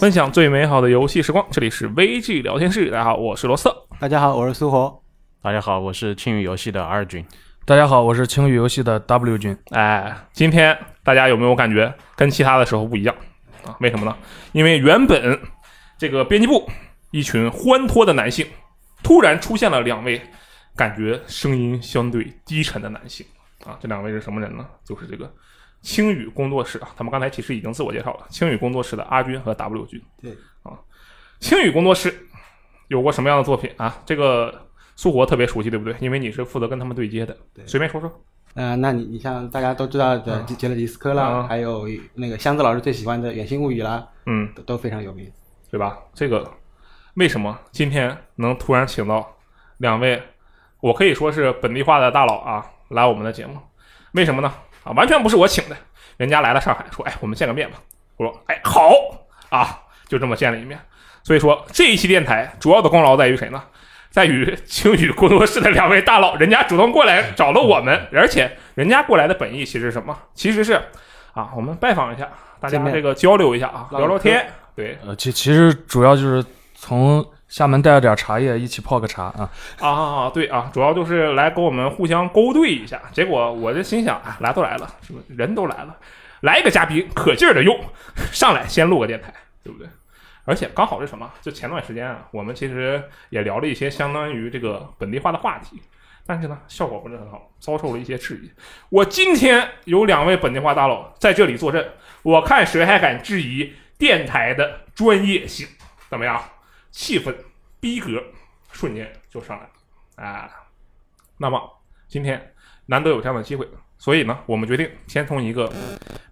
分享最美好的游戏时光，这里是 VG 聊天室。大家好，我是罗瑟。大家好，我是苏活。大家好，我是青宇游戏的 R 军。大家好，我是青宇游戏的 W 君。哎，今天大家有没有感觉跟其他的时候不一样啊？为什么呢？因为原本这个编辑部一群欢脱的男性，突然出现了两位感觉声音相对低沉的男性啊。这两位是什么人呢？就是这个青宇工作室啊。他们刚才其实已经自我介绍了，青宇工作室的阿军和 W 君。对啊，青宇工作室有过什么样的作品啊？这个苏活特别熟悉，对不对？因为你是负责跟他们对接的。对随便说说。嗯、那你你像大家都知道的杰杰勒迪斯科啦，嗯还有那个箱子老师最喜欢的《远星物语》啦，嗯，都都非常有名。对吧？这个为什么今天能突然请到两位，我可以说是本地化的大佬啊，来我们的节目？为什么呢？啊，完全不是我请的，人家来了上海，说，哎，我们见个面吧。我说，哎，好啊，就这么见了一面。所以说这一期电台主要的功劳在于谁呢？在于青宇工作室的两位大佬，人家主动过来找了我们，而且人家过来的本意其实是什么？其实是啊，我们拜访一下，大家这个交流一下啊，聊聊天。对，呃，其其实主要就是从厦门带了点茶叶，一起泡个茶啊。啊，对啊，主要就是来跟我们互相勾兑一下。结果我这心想啊，来都来了，是不是人都来了，来一个嘉宾可劲儿的用，上来先录个电台，对不对？而且刚好是什么？就前段时间啊，我们其实也聊了一些相当于这个本地化的话题，但是呢，效果不是很好，遭受了一些质疑。我今天有两位本地化大佬在这里坐镇，我看谁还敢质疑电台的专业性？怎么样？气氛逼格瞬间就上来了啊！那么今天难得有这样的机会，所以呢，我们决定先从一个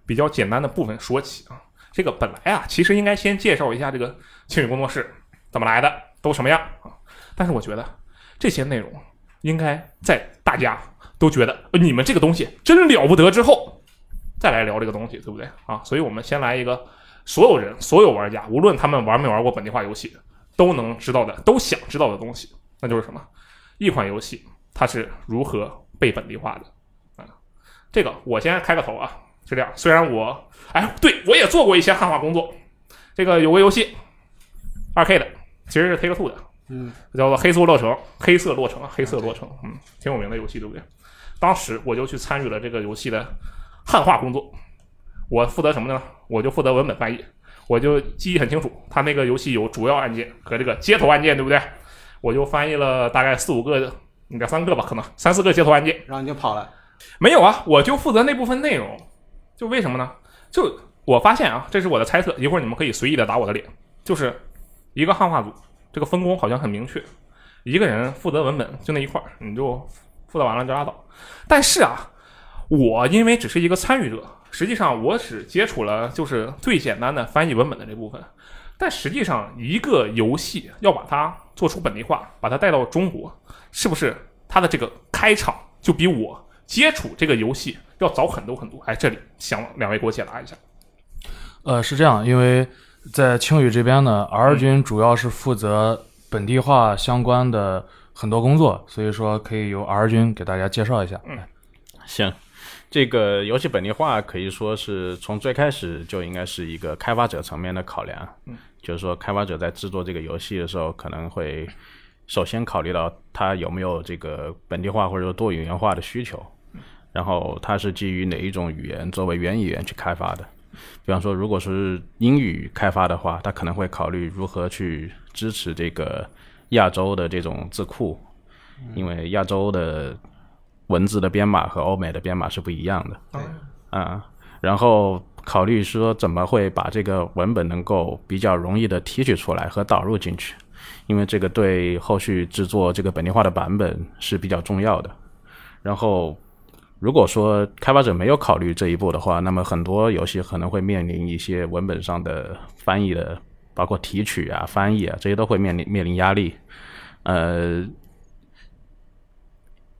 比较简单的部分说起啊。这个本来啊，其实应该先介绍一下这个庆宇工作室怎么来的，都什么样啊。但是我觉得这些内容应该在大家都觉得你们这个东西真了不得之后，再来聊这个东西，对不对啊？所以我们先来一个所有人、所有玩家，无论他们玩没玩过本地化游戏，都能知道的、都想知道的东西，那就是什么？一款游戏它是如何被本地化的啊？这个我先开个头啊，是这样。虽然我哎，对我也做过一些汉化工作，这个有个游戏，二 K 的，其实是 Take Two 的，嗯，叫做《黑色洛城》，黑色洛城啊，黑色洛城，嗯，挺有名的游戏，对不对？当时我就去参与了这个游戏的汉化工作，我负责什么呢？我就负责文本翻译，我就记忆很清楚，他那个游戏有主要按键和这个接头按键，对不对？我就翻译了大概四五个，两三个吧，可能三四个接头按键。然后你就跑了。没有啊，我就负责那部分内容。就为什么呢？就我发现啊，这是我的猜测，一会儿你们可以随意的打我的脸。就是一个汉化组，这个分工好像很明确，一个人负责文本，就那一块儿，你就负责完了就拉倒。但是啊，我因为只是一个参与者，实际上我只接触了就是最简单的翻译文本的这部分。但实际上，一个游戏要把它做出本地化，把它带到中国，是不是它的这个开场就比我接触这个游戏要早很多很多？哎，这里想两位给我解答一下。呃，是这样，因为在青宇这边呢，R 君主要是负责本地化相关的很多工作，所以说可以由 R 君给大家介绍一下。嗯行，这个游戏本地化可以说是从最开始就应该是一个开发者层面的考量。嗯，就是说开发者在制作这个游戏的时候，可能会首先考虑到它有没有这个本地化或者说多语言化的需求，然后它是基于哪一种语言作为原语言去开发的。比方说，如果是英语开发的话，它可能会考虑如何去支持这个亚洲的这种字库，因为亚洲的文字的编码和欧美的编码是不一样的。啊、然后考虑说怎么会把这个文本能够比较容易的提取出来和导入进去，因为这个对后续制作这个本地化的版本是比较重要的。然后，如果说开发者没有考虑这一步的话，那么很多游戏可能会面临一些文本上的翻译的，包括提取啊、翻译啊这些都会面临面临压力。呃，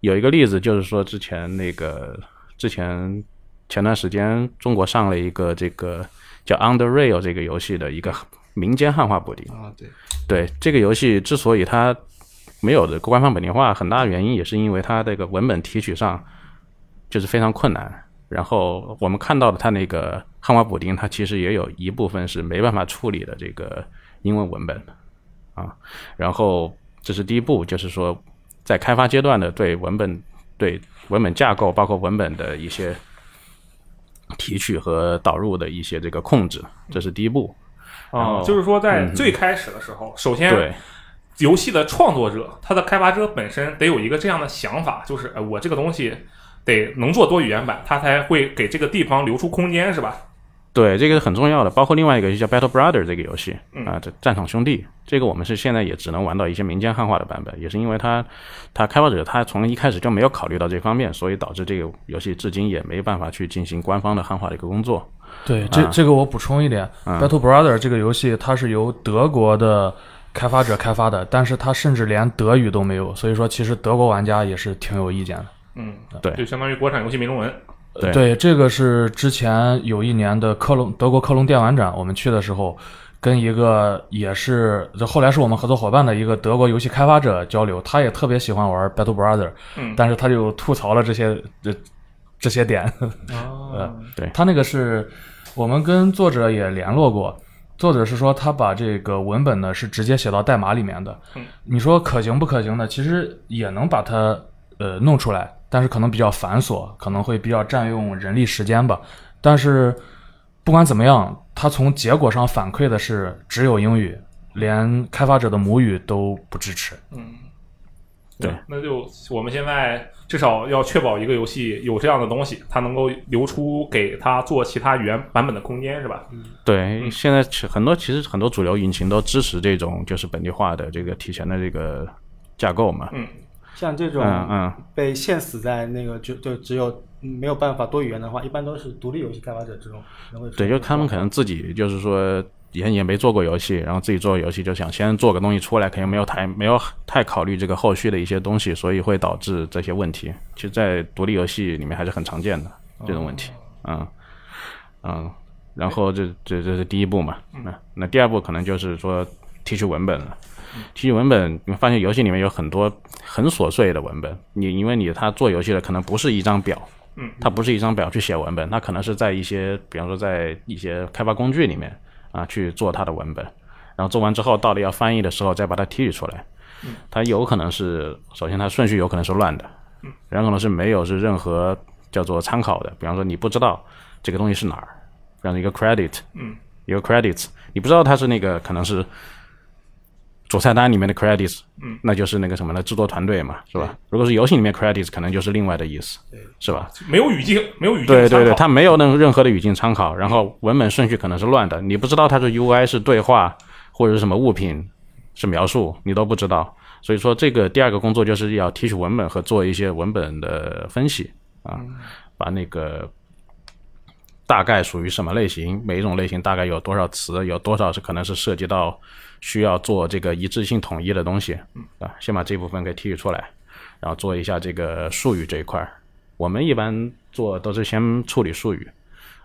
有一个例子就是说，之前那个之前前段时间中国上了一个这个叫 Under Rail 这个游戏的一个民间汉化补丁。啊，对，对这个游戏之所以它没有的官方本地化，很大的原因也是因为它这个文本提取上就是非常困难。然后我们看到的它那个汉化补丁，它其实也有一部分是没办法处理的这个英文文本啊。然后这是第一步，就是说在开发阶段的对文本、对文本架构，包括文本的一些提取和导入的一些这个控制，这是第一步。啊，后就是说在嗯最开始的时候，首先对游戏的创作者，他的开发者本身得有一个这样的想法，就是呃，我这个东西得能做多语言版，它才会给这个地方留出空间，是吧？对，这个是很重要的。包括另外一个游戏叫 Battle Brother 这个游戏嗯啊，这战场兄弟，这个我们是现在也只能玩到一些民间汉化的版本，也是因为它它开发者他从一开始就没有考虑到这方面，所以导致这个游戏至今也没办法去进行官方的汉化的一个工作。对，这啊这个我补充一点嗯，Battle Brother》这个游戏它是由德国的开发者开发的，但是它甚至连德语都没有，所以说其实德国玩家也是挺有意见的。嗯，对就相当于国产游戏没中文。对对，这个是之前有一年的科隆德国科隆电玩展，我们去的时候，跟一个也是这后来是我们合作伙伴的一个德国游戏开发者交流，他也特别喜欢玩 Battle Brother，嗯但是他就吐槽了这些这这些点。哦，他那个是我们跟作者也联络过，作者是说他把这个文本呢是直接写到代码里面的。嗯你说可行不可行呢？其实也能把它呃弄出来，但是可能比较繁琐，可能会比较占用人力时间吧。但是不管怎么样，它从结果上反馈的是只有英语，连开发者的母语都不支持。嗯，对，那就我们现在至少要确保一个游戏有这样的东西，它能够留出给它做其他语言版本的空间，是吧？嗯对，现在其很多其实很多主流引擎都支持这种就是本地化的这个提前的这个架构嘛。像这种嗯嗯，被限死在那个就就只有嗯没有办法多语言的话，一般都是独立游戏开发者这种可能会对，就他们可能自己就是说也也没做过游戏，然后自己做游戏就想先做个东西出来，肯定没有太没有太考虑这个后续的一些东西，所以会导致这些问题。其实，在独立游戏里面还是很常见的这种问题。嗯嗯，然后这这这是第一步嘛。那那第二步可能就是说提取文本了。提取文本，你发现游戏里面有很多很琐碎的文本。你因为你他做游戏的可能不是一张表，嗯，它不是一张表去写文本，它可能是在一些，比方说在一些开发工具里面啊去做它的文本，然后做完之后，到了要翻译的时候再把它提取出来。它有可能是，首先它顺序有可能是乱的，然后可能是没有是任何叫做参考的，比方说你不知道这个东西是哪儿，比方说一个 credit，嗯，一个 credits，你不知道它是那个可能是主菜单里面的 credits，嗯，那就是那个什么呢？制作团队嘛，是吧？如果是游戏里面 credits，可能就是另外的意思，是吧？没有语境，没有语境对对对，它没有任任何的语境参考，然后文本顺序可能是乱的，你不知道它是 UI 是对话或者是什么物品是描述，你都不知道。所以说，这个第二个工作就是要提取文本和做一些文本的分析啊，把那个大概属于什么类型，每一种类型大概有多少词，有多少是可能是涉及到需要做这个一致性统一的东西啊，先把这部分给提取出来，然后做一下这个术语这一块儿。我们一般做都是先处理术语，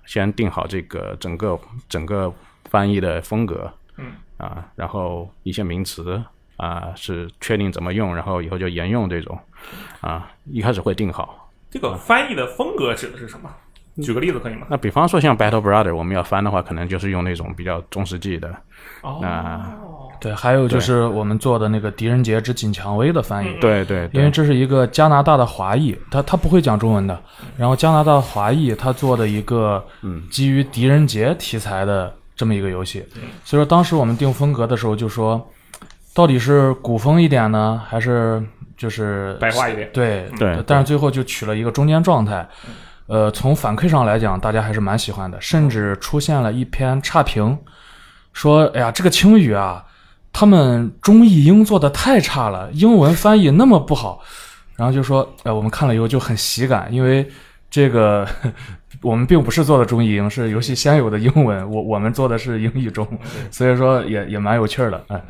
先定好这个整个整个翻译的风格，嗯啊，然后一些名词啊是确定怎么用，然后以后就沿用这种啊，一开始会定好。这个翻译的风格指的是什么？举个例子可以吗？那比方说像 Battle Brother，我们要翻的话，可能就是用那种比较中世纪的哦，对，还有就是我们做的那个《狄仁杰之锦蔷薇》的翻译，对对因为这是一个加拿大的华裔，他他不会讲中文的。然后加拿大的华裔他做的一个基于狄仁杰题材的这么一个游戏，所以说当时我们定风格的时候就说，到底是古风一点呢，还是就是白话一点？对对但是最后就取了一个中间状态。呃，从反馈上来讲，大家还是蛮喜欢的，甚至出现了一篇差评，说：“哎呀，这个青语啊，他们中译英做的太差了，英文翻译那么不好。”然后就说：“哎，我们看了以后就很喜感，因为这个 我们并不是做的中译英，是游戏先有的英文，我我们做的是英译中，所以说也也蛮有趣儿的。哎，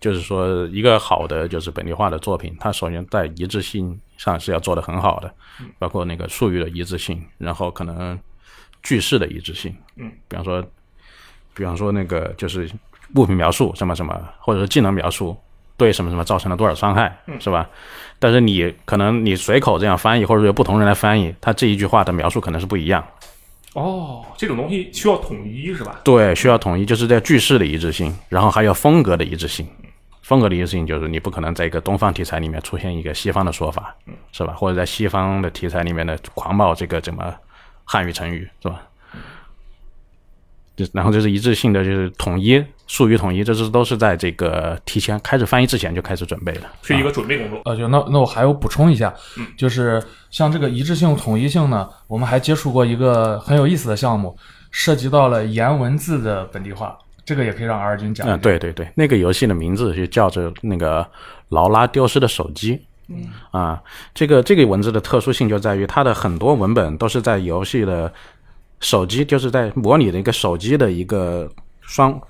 就是说一个好的就是本地化的作品，它首先在一致性上是要做得很好的，包括那个术语的一致性，然后可能句式的一致性。嗯，比方说，比方说那个就是物品描述什么什么，或者是技能描述对什么什么造成了多少伤害，是吧？但是你可能你随口这样翻译，或者有不同人来翻译，他这一句话的描述可能是不一样。哦，这种东西需要统一是吧？对，需要统一，就是在句式的一致性，然后还有风格的一致性。风格的一个事情就是你不可能在一个东方题材里面出现一个西方的说法，是吧？或者在西方的题材里面的狂冒这个怎么汉语成语，是吧？就然后就是一致性的，就是统一术语统一，这是都是在这个提前开始翻译之前就开始准备的，是一个准备工作。呃，就那那我还有补充一下，就是像这个一致性、统一性呢，我们还接触过一个很有意思的项目，涉及到了颜文字的本地化，这个也可以让 R 君讲一嗯，对对对，那个游戏的名字就叫做那个劳拉丢失的手机。嗯。啊，这个这个文字的特殊性就在于它的很多文本都是在游戏的手机，就是在模拟的一个手机的一个双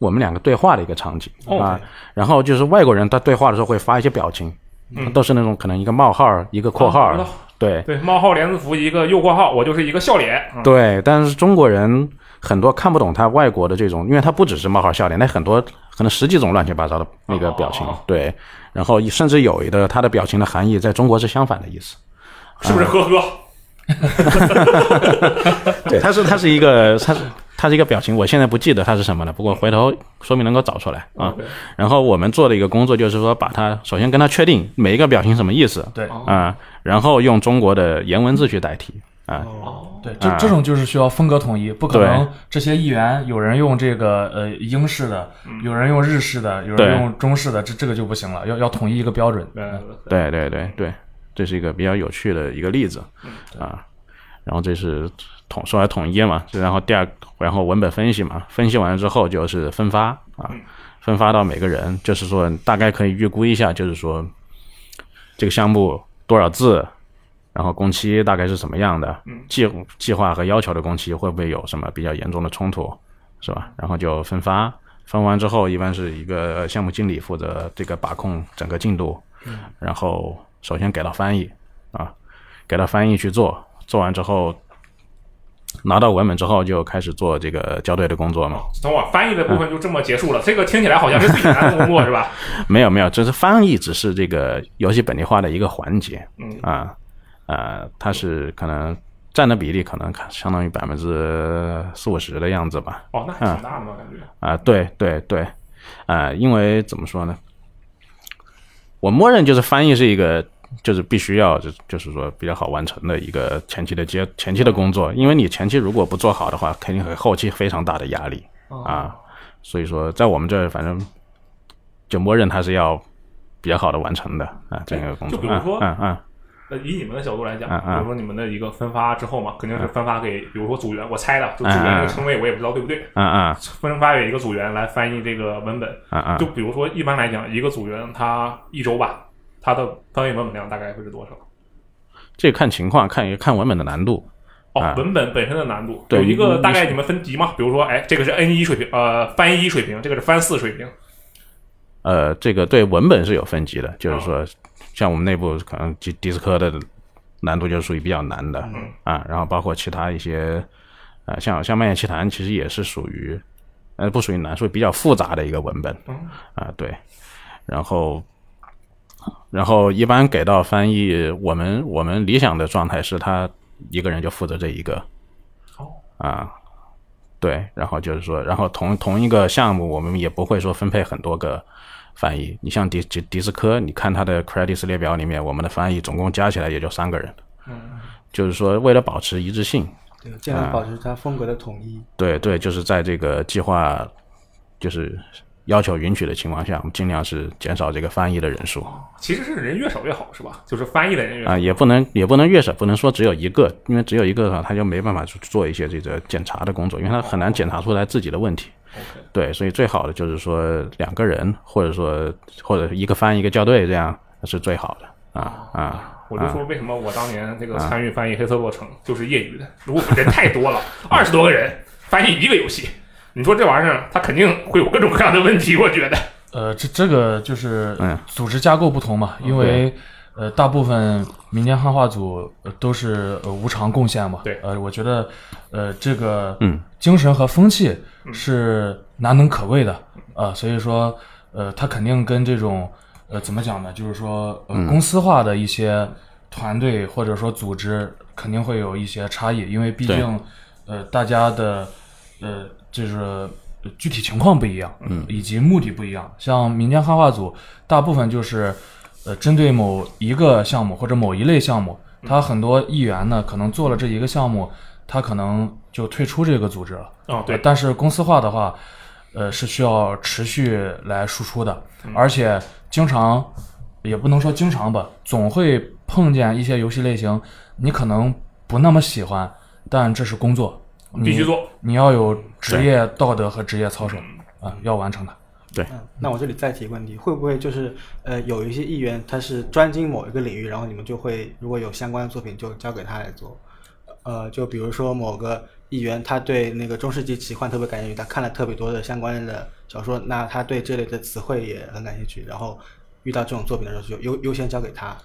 我们两个对话的一个场景。啊。然后就是外国人他对话的时候会发一些表情，都是那种可能一个冒号一个括号，对。对，冒号连字符一个右括号，我就是一个笑脸。嗯。对，但是中国人很多看不懂他外国的这种，因为他不只是冒号笑脸，那很多可能十几种乱七八糟的那个表情，哦。对，然后甚至有的他的表情的含义在中国是相反的意思，是不是呵呵？对，他是他是一个他是它是一个表情，我现在不记得它是什么了，不过回头说明能够找出来啊。然后我们做的一个工作就是说，把它首先跟它确定每一个表情什么意思，对。啊，然后用中国的颜文字去代替啊，对，这这种就是需要风格统一，不可能这些议员有人用这个呃英式的，有人用日式的，有人用中式的，这这个就不行了，要要统一一个标准。对对对。对对，这是一个比较有趣的一个例子啊。然后这是统说来统一嘛，然后第二，然后文本分析嘛，分析完了之后就是分发啊，分发到每个人，就是说大概可以预估一下，就是说这个项目多少字，然后工期大概是什么样的，计计划和要求的工期会不会有什么比较严重的冲突，是吧？然后就分发，分完之后一般是一个项目经理负责这个把控整个进度，然后首先给到翻译啊，给到翻译去做，做完之后拿到文本之后就开始做这个校对的工作嘛。等会儿翻译的部分就这么结束了，这个听起来好像是最难的工作是吧？没有没有，这是翻译只是这个游戏本地化的一个环节嗯啊啊，它是可能占的比例可能相当于百分之四五十的样子吧。哦，那还挺大的嘛，感觉。啊，对对对，啊，因为怎么说呢？我默认就是翻译是一个，就是必须要就就是说比较好完成的一个前期的接前期的工作，因为你前期如果不做好的话，肯定会后期非常大的压力啊。所以说，在我们这儿，反正就默认它是要比较好的完成的啊，这样一个工作。就比如说嗯嗯呃，以你们的角度来讲，比如说你们的一个分发之后嘛，肯定是分发给，比如说组员，我猜的，就组员这个称谓我也不知道对不对，嗯嗯分发给一个组员来翻译这个文本。嗯嗯嗯，就比如说，一般来讲，一个组员他一周吧，他的翻译文本量大概会是多少？这看情况，看一看文本的难度。哦啊，文本本身的难度对有一个大概你们分级嘛？比如说，哎，这个是 N 一水平，呃，翻译一水平，这个是翻四水平。呃，这个对文本是有分级的，就是说，像我们内部可能迪迪斯科的难度就属于比较难的、啊，然后包括其他一些，呃，像像《蔓延奇谭》其实也是属于，呃，不属于难，属于比较复杂的一个文本啊，对，然后。然后一般给到翻译，我们我们理想的状态是他一个人就负责这一个，哦。啊，对，然后就是说，然后同同一个项目，我们也不会说分配很多个翻译。你像迪迪迪斯科，你看他的 credits 列表里面，我们的翻译总共加起来也就三个人。嗯，就是说，为了保持一致性，对，尽量保持它风格的统一。对对，就是在这个计划就是要求允许的情况下，我们尽量是减少这个翻译的人数其实是人越少越好，是吧？就是翻译的人越少。啊，也不能也不能越少，不能说只有一个，因为只有一个的话，他就没办法去做一些这个检查的工作，因为他很难检查出来自己的问题。对，所以最好的就是说两个人，或者说或者一个翻译一个校对，这样是最好的啊啊。我就说为什么我当年这个参与翻译《黑色洛城》就是业余的，如果人太多了，二十多个人翻译一个游戏，你说这玩意儿它肯定会有各种各样的问题，我觉得。呃，这这个就是嗯组织架构不同嘛，因为呃，大部分民间汉化组呃都是呃无偿贡献嘛。对呃，我觉得呃这个嗯精神和风气嗯是难能可贵的啊、呃所以说呃，它肯定跟这种呃怎么讲呢？就是说呃嗯公司化的一些团队或者说组织肯定会有一些差异，因为毕竟呃大家的呃就是呃具体情况不一样，嗯以及目的不一样。像民间汉化组，大部分就是呃针对某一个项目或者某一类项目，他很多议员呢可能做了这一个项目，他可能就退出这个组织了。哦，对呃，但是公司化的话，呃，是需要持续来输出的，而且经常也不能说经常吧，总会碰见一些游戏类型，你可能不那么喜欢，但这是工作，你，必须做。你要有职业道德和职业操守嗯啊、要完成它。嗯，那我这里再提一个问题，会不会就是呃有一些议员他是专精某一个领域，然后你们就会如果有相关的作品就交给他来做，呃，就比如说某个议员他对那个中世纪奇幻特别感兴趣，他看了特别多的相关的小说，那他对这类的词汇也很感兴趣，然后遇到这种作品的时候就优优先交给他。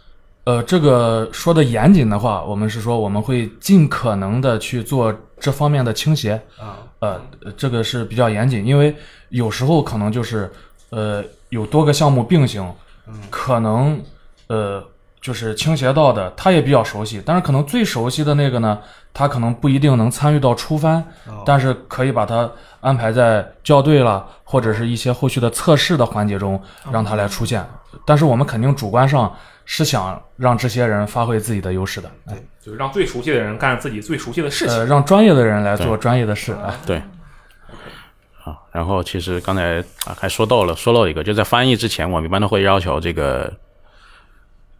呃，这个说的严谨的话，我们是说我们会尽可能的去做这方面的倾斜，啊、呃，这个是比较严谨，因为有时候可能就是呃有多个项目并行，可能呃就是倾斜到的他也比较熟悉，但是可能最熟悉的那个呢，他可能不一定能参与到初番，哦但是可以把它安排在校对了或者是一些后续的测试的环节中，让他来出现。但是我们肯定主观上是想让这些人发挥自己的优势的，对就是让最熟悉的人干自己最熟悉的事情。呃，让专业的人来做专业的事，哎。对。啊，然后其实刚才啊还说到了，说漏一个，就在翻译之前，我们一般都会要求这个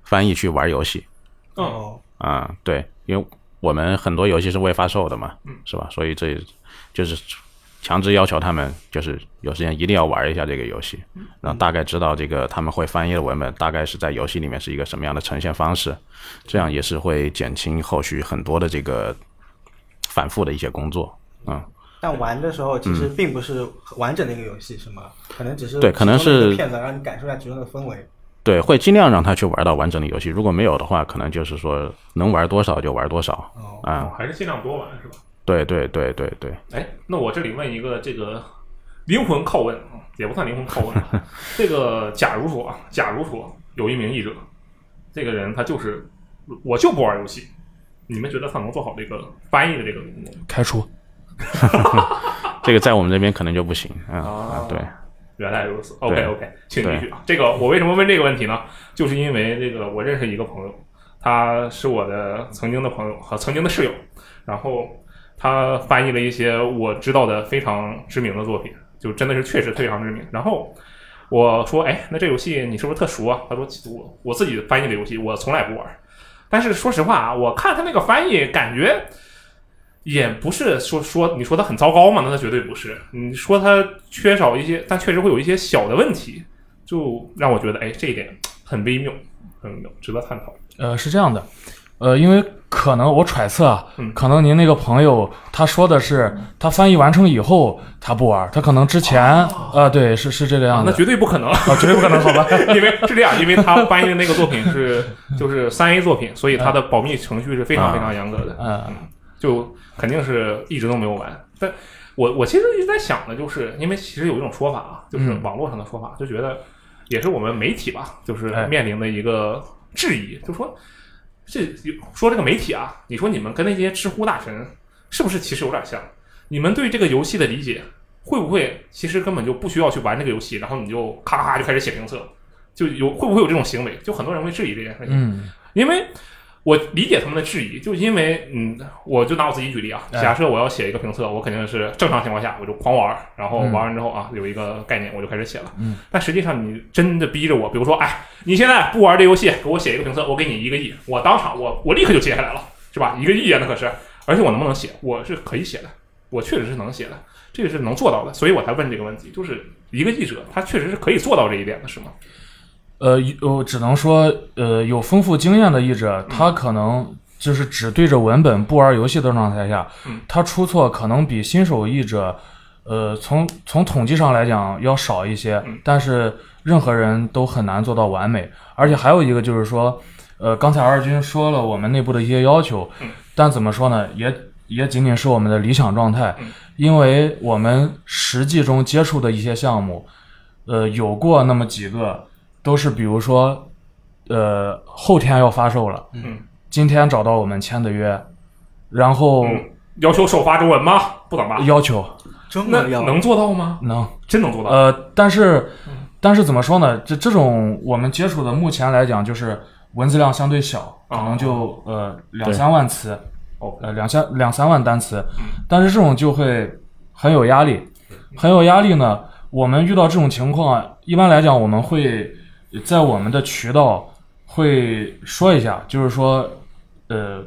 翻译去玩游戏嗯，哦，啊，对，因为我们很多游戏是未发售的嘛，是吧？所以这就是强制要求他们，就是有时间一定要玩一下这个游戏，然后大概知道这个他们会翻译的文本大概是在游戏里面是一个什么样的呈现方式，这样也是会减轻后续很多的这个反复的一些工作，嗯。但玩的时候其实并不是完整的一个游戏，是吗？可能只是对可能是片子，让你感受一下其中的氛围。对，会尽量让他去玩到完整的游戏。如果没有的话，可能就是说能玩多少就玩多少哦啊、哦还是尽量多玩是吧？对对对对对，哎，那我这里问一个这个灵魂拷问啊，也不算灵魂拷问吧。这个假如说啊，假如说有一名译者，这个人他就是我就不玩游戏，你们觉得他能做好这个翻译的这个工作？开除。这个在我们这边可能就不行啊、对，原来如此，OK OK，请继续啊。这个我为什么问这个问题呢？就是因为这个我认识一个朋友，他是我的曾经的朋友和曾经的室友，然后他翻译了一些我知道的非常知名的作品，就真的是确实非常知名。然后我说，哎，那这游戏你是不是特熟啊？他说，我我自己翻译的游戏我从来不玩，但是说实话啊，我看他那个翻译感觉。也不是说说你说它很糟糕嘛，那它绝对不是。你说它缺少一些，但确实会有一些小的问题，就让我觉得，哎，这一点很微妙，很微妙，值得探讨。呃，是这样的，呃，因为可能我揣测啊，嗯。可能您那个朋友他说的是他翻译完成以后他不玩，他可能之前啊、呃对，是是这个样子。那，绝对不可能，啊，绝对不可能，好吧？因为是这样，因为他翻译的那个作品是就是三 A 作品，所以他的保密程序是非常非常严格的。嗯。就肯定是一直都没有完。但我我其实一直在想的，就是因为其实有一种说法啊，就是嗯。网络上的说法，就觉得也是我们媒体吧，就是哎。面临的一个质疑，就说这说这个媒体啊，你说你们跟那些知乎大神是不是其实有点像？你们对这个游戏的理解会不会其实根本就不需要去玩这个游戏，然后你就咔咔咔就开始写评测，就有会不会有这种行为？就很多人会质疑这件事情。嗯因为我理解他们的质疑，就因为嗯，我就拿我自己举例啊，哎假设我要写一个评测，我肯定是正常情况下我就狂玩儿，然后嗯玩完之后啊，有一个概念我就开始写了。嗯，但实际上你真的逼着我，比如说，哎，你现在不玩这游戏，给我写一个评测，我给你一个亿，我当场我我立刻就接下来了，是吧？一个亿啊，那可是，而且我能不能写，我是可以写的，我确实是能写的，这个是能做到的，所以我才问这个问题，就是一个译者他确实是可以做到这一点的，是吗？呃，我只能说，呃，有丰富经验的译者，嗯他可能就是只对着文本不玩游戏的状态下，嗯他出错可能比新手译者，呃，从从统计上来讲要少一些，嗯但是任何人都很难做到完美。而且还有一个就是说，呃，刚才二军说了我们内部的一些要求，但怎么说呢，也也仅仅是我们的理想状态，因为我们实际中接触的一些项目，呃，有过那么几个都是比如说，呃，后天要发售了，嗯，今天找到我们签的约，然后嗯要求首发中文吗？不能吧？要求真的要能做到吗？能。真能做到？呃，但是，嗯但是怎么说呢？这这种我们接触的，目前来讲就是文字量相对小，可能就呃两三万词，哦呃两三两三万单词，嗯但是这种就会很有压力，很有压力呢。我们遇到这种情况，一般来讲，我们会在我们的渠道会说一下，就是说，呃，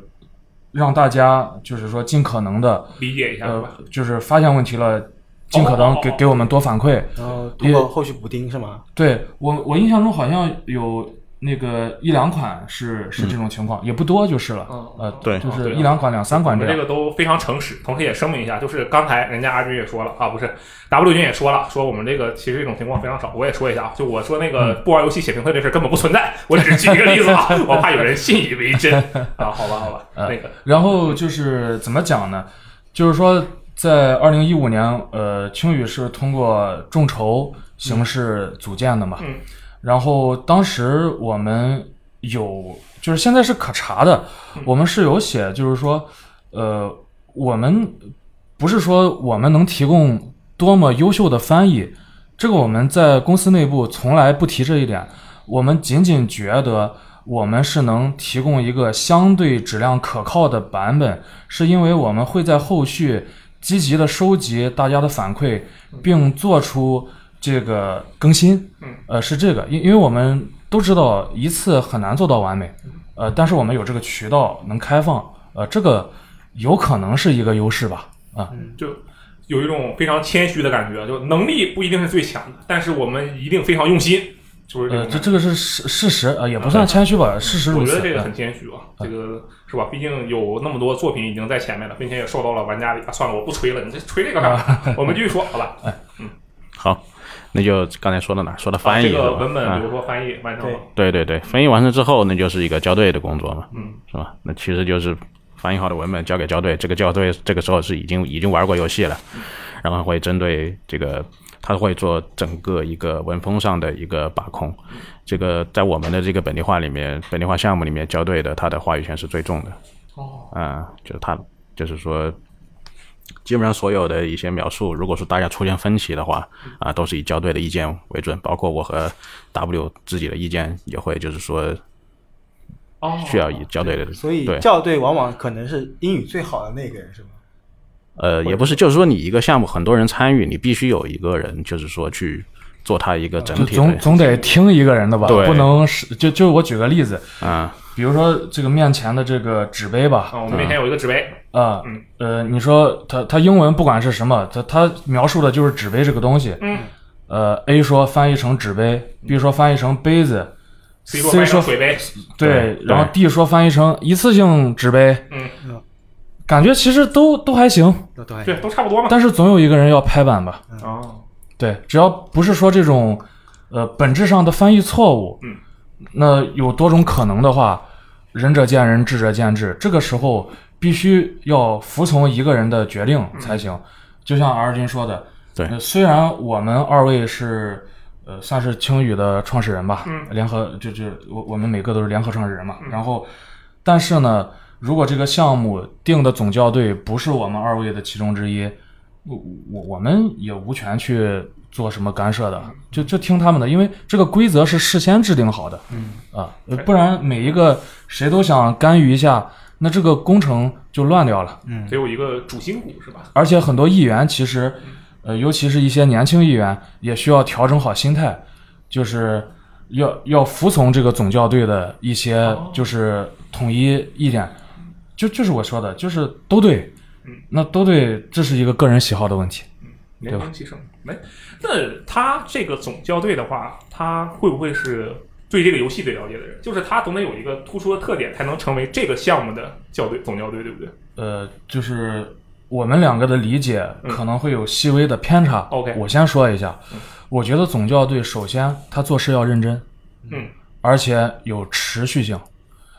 让大家就是说尽可能的，理解一下就是发现问题了，尽可能给哦给我们多反馈。然后通过后续补丁是吗？对我，我印象中好像有那个一两款是是这种情况，也不多就是了。嗯呃，对就是一两款、两三款这。个都非常诚实，同时也声明一下，就是刚才人家阿军也说了啊，不是 W 军也说了，说我们这个其实这种情况非常少。我也说一下啊，就我说那个嗯不玩游戏写评测这事根本不存在，我只是举一个例子啊，我怕有人信以为真 啊。好吧，好吧，呃那个然后就是怎么讲呢？就是说，在二零一五年，呃，青宇是通过众筹形式组建的嘛。嗯然后当时我们有，就是现在是可查的，嗯。我们是有写，就是说，呃，我们不是说我们能提供多么优秀的翻译，这个我们在公司内部从来不提这一点，我们仅仅觉得我们是能提供一个相对质量可靠的版本，是因为我们会在后续积极的收集大家的反馈，并做出这个更新。嗯，呃，是这个，因因为我们都知道一次很难做到完美，呃，但是我们有这个渠道能开放，呃，这个有可能是一个优势吧。啊，就有一种非常谦虚的感觉，就能力不一定是最强的，但是我们一定非常用心，就是这。这这个是事事实啊、呃也不算谦虚吧，事实如此。我觉得这个呃很谦虚啊，这个是吧？毕竟有那么多作品已经在前面了，并且也受到了玩家的、啊。算了，我不吹了，你这吹这个干嘛？我们继续说，好吧？嗯好，那就刚才说到哪儿？说到啊翻译文本，啊比如说翻译完成了，对对对，翻译完成之后，那就是一个校对的工作嘛，嗯，是吧？那其实就是翻译好的文本交给校对，这个校对这个时候是已经已经玩过游戏了，然后会针对这个，他会做整个一个文风上的一个把控。这个在我们的这个本地化里面，本地化项目里面，校对的他的话语权是最重的。哦，啊、就是他，就是说，基本上所有的一些描述，如果说大家出现分歧的话，啊、都是以校对的意见为准，包括我和 W 自己的意见也会，就是说哦，需要以校对的，所以，校对往往可能是英语最好的那个人，是吗？呃，也不是，就是说你一个项目很多人参与，你必须有一个人，就是说去做他一个整体，总总得听一个人的吧，不能是就就我举个例子，啊、比如说这个面前的这个纸杯吧，啊，我们面前有一个纸杯，啊，嗯。呃，你说它它英文不管是什么，它它描述的就是纸杯这个东西，嗯。呃，A 说翻译成纸杯，B 说翻译成杯子，C 说翻译成水杯，对，对然后 D 说翻译成一次性纸杯，嗯，感觉其实都都还行，都都还对，都差不多嘛。但是总有一个人要拍板吧？哦，对，只要不是说这种呃本质上的翻译错误，嗯，那有多种可能的话，仁者见仁，智者见智，这个时候必须要服从一个人的决定才行。就像 R 君说的，对。呃虽然我们二位是呃算是青宇的创始人吧，嗯。联合就就我我们每个都是联合创始人嘛，然后但是呢，如果这个项目定的总校对不是我们二位的其中之一，我我我们也无权去做什么干涉的，就就听他们的，因为这个规则是事先制定好的，嗯。啊，呃不然每一个谁都想干预一下，那这个工程就乱掉了。嗯得有一个主心骨是吧？而且很多议员其实，呃，尤其是一些年轻议员，也需要调整好心态，就是要要服从这个总校队的一些就是统一意见，就就是我说的，就是都对，嗯那都对，这是一个个人喜好的问题。年轻气盛。没，那他这个总校队的话，他会不会是对这个游戏最了解的人？就是他总得有一个突出的特点，才能成为这个项目的校队总校队，对不对？呃，就是我们两个的理解可能会有细微的偏差。OK 我先说一下，我觉得总校队首先他做事要认真，嗯，而且有持续性。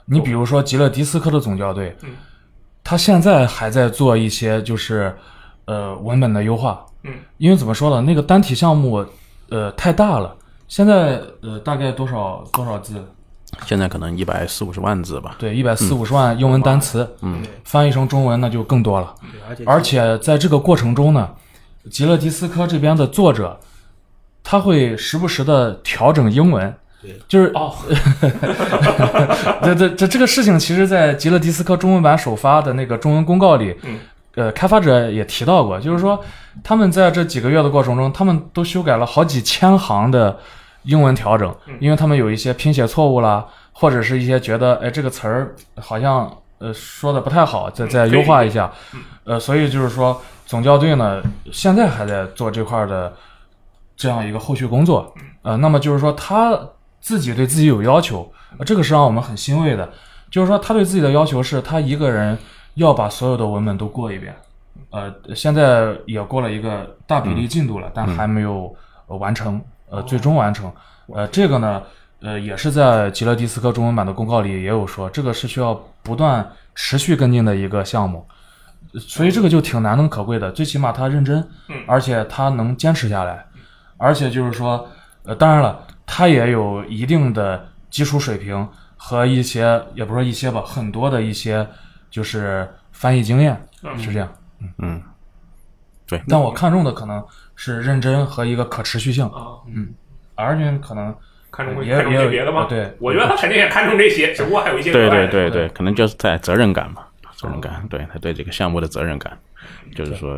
你比如说吉勒迪斯科的总校队嗯，他现在还在做一些就是呃文本的优化，嗯，因为怎么说呢，那个单体项目呃太大了，现在呃大概多少多少字？现在可能一百四五十万字吧。对，一百四五十万英文单词，嗯，翻译成中文那就更多了。对，而且在这个过程中呢，吉勒迪斯科这边的作者，他会时不时的调整英文，对，就是哦，这这这这个事情，其实，在吉勒迪斯科中文版首发的那个中文公告里，嗯呃，开发者也提到过，就是说他们在这几个月的过程中，他们都修改了好几千行的英文调整，因为他们有一些拼写错误啦，或者是一些觉得，哎，这个词儿好像呃说的不太好，再再优化一下，呃，所以就是说总校对呢，现在还在做这块儿的这样一个后续工作，呃，那么就是说他自己对自己有要求，呃这个是让我们很欣慰的。就是说他对自己的要求是他一个人要把所有的文本都过一遍，呃，现在也过了一个大比例进度了，但还没有、呃完成，呃，最终完成。呃，这个呢，呃，也是在极乐迪斯科中文版的公告里也有说，这个是需要不断持续跟进的一个项目。所以这个就挺难能可贵的，最起码他认真，而且他能坚持下来，而且就是说，呃，当然了，他也有一定的基础水平和一些，也不是说一些吧，很多的一些就是翻译经验，是这样。嗯，对，但我看重的可能是认真和一个可持续性，嗯，而君可能看重也也有别的吗？对我觉得他肯定也看重这些，只不过还有一些对对对对，可能就是在责任感嘛，责任感，对他对这个项目的责任感，就是说，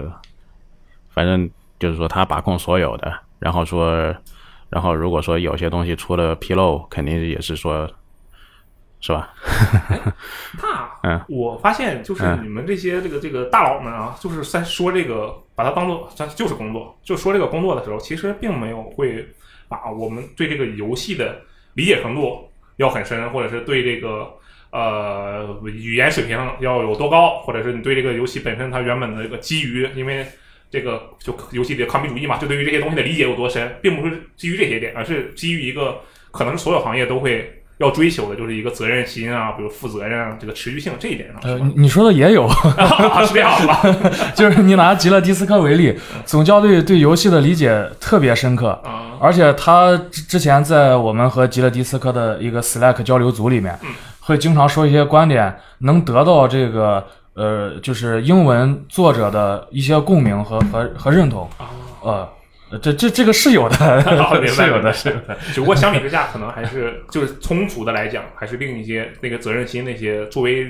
反正就是说他把控所有的，然后说，然后如果说有些东西出了纰漏，肯定也是说，是吧？那嗯我发现就是嗯你们这些这个这个大佬们啊，就是在说这个把它当做它就是工作，就说这个工作的时候，其实并没有会把我们对这个游戏的理解程度要很深，或者是对这个呃语言水平要有多高，或者是你对这个游戏本身它原本的这个基于，因为这个就游戏里的抗比主义嘛，就对于这些东西的理解有多深，并不是基于这些点，而是基于一个可能所有行业都会要追求的，就是一个责任心啊，比如负责任啊，这个持续性这一点上，呃，你你说的也有，啊是这样吧？就是你拿极乐迪斯科为例，总校对对游戏的理解特别深刻，啊，而且他之之前在我们和极乐迪斯科的一个 Slack 交流组里面，会经常说一些观点，能得到这个呃，就是英文作者的一些共鸣和和和认同。呃，这这这个是有的，好明白 是有的，是有的。只不过相比之下，可能还是就是通俗的来讲，还是另一些那个责任心那些作为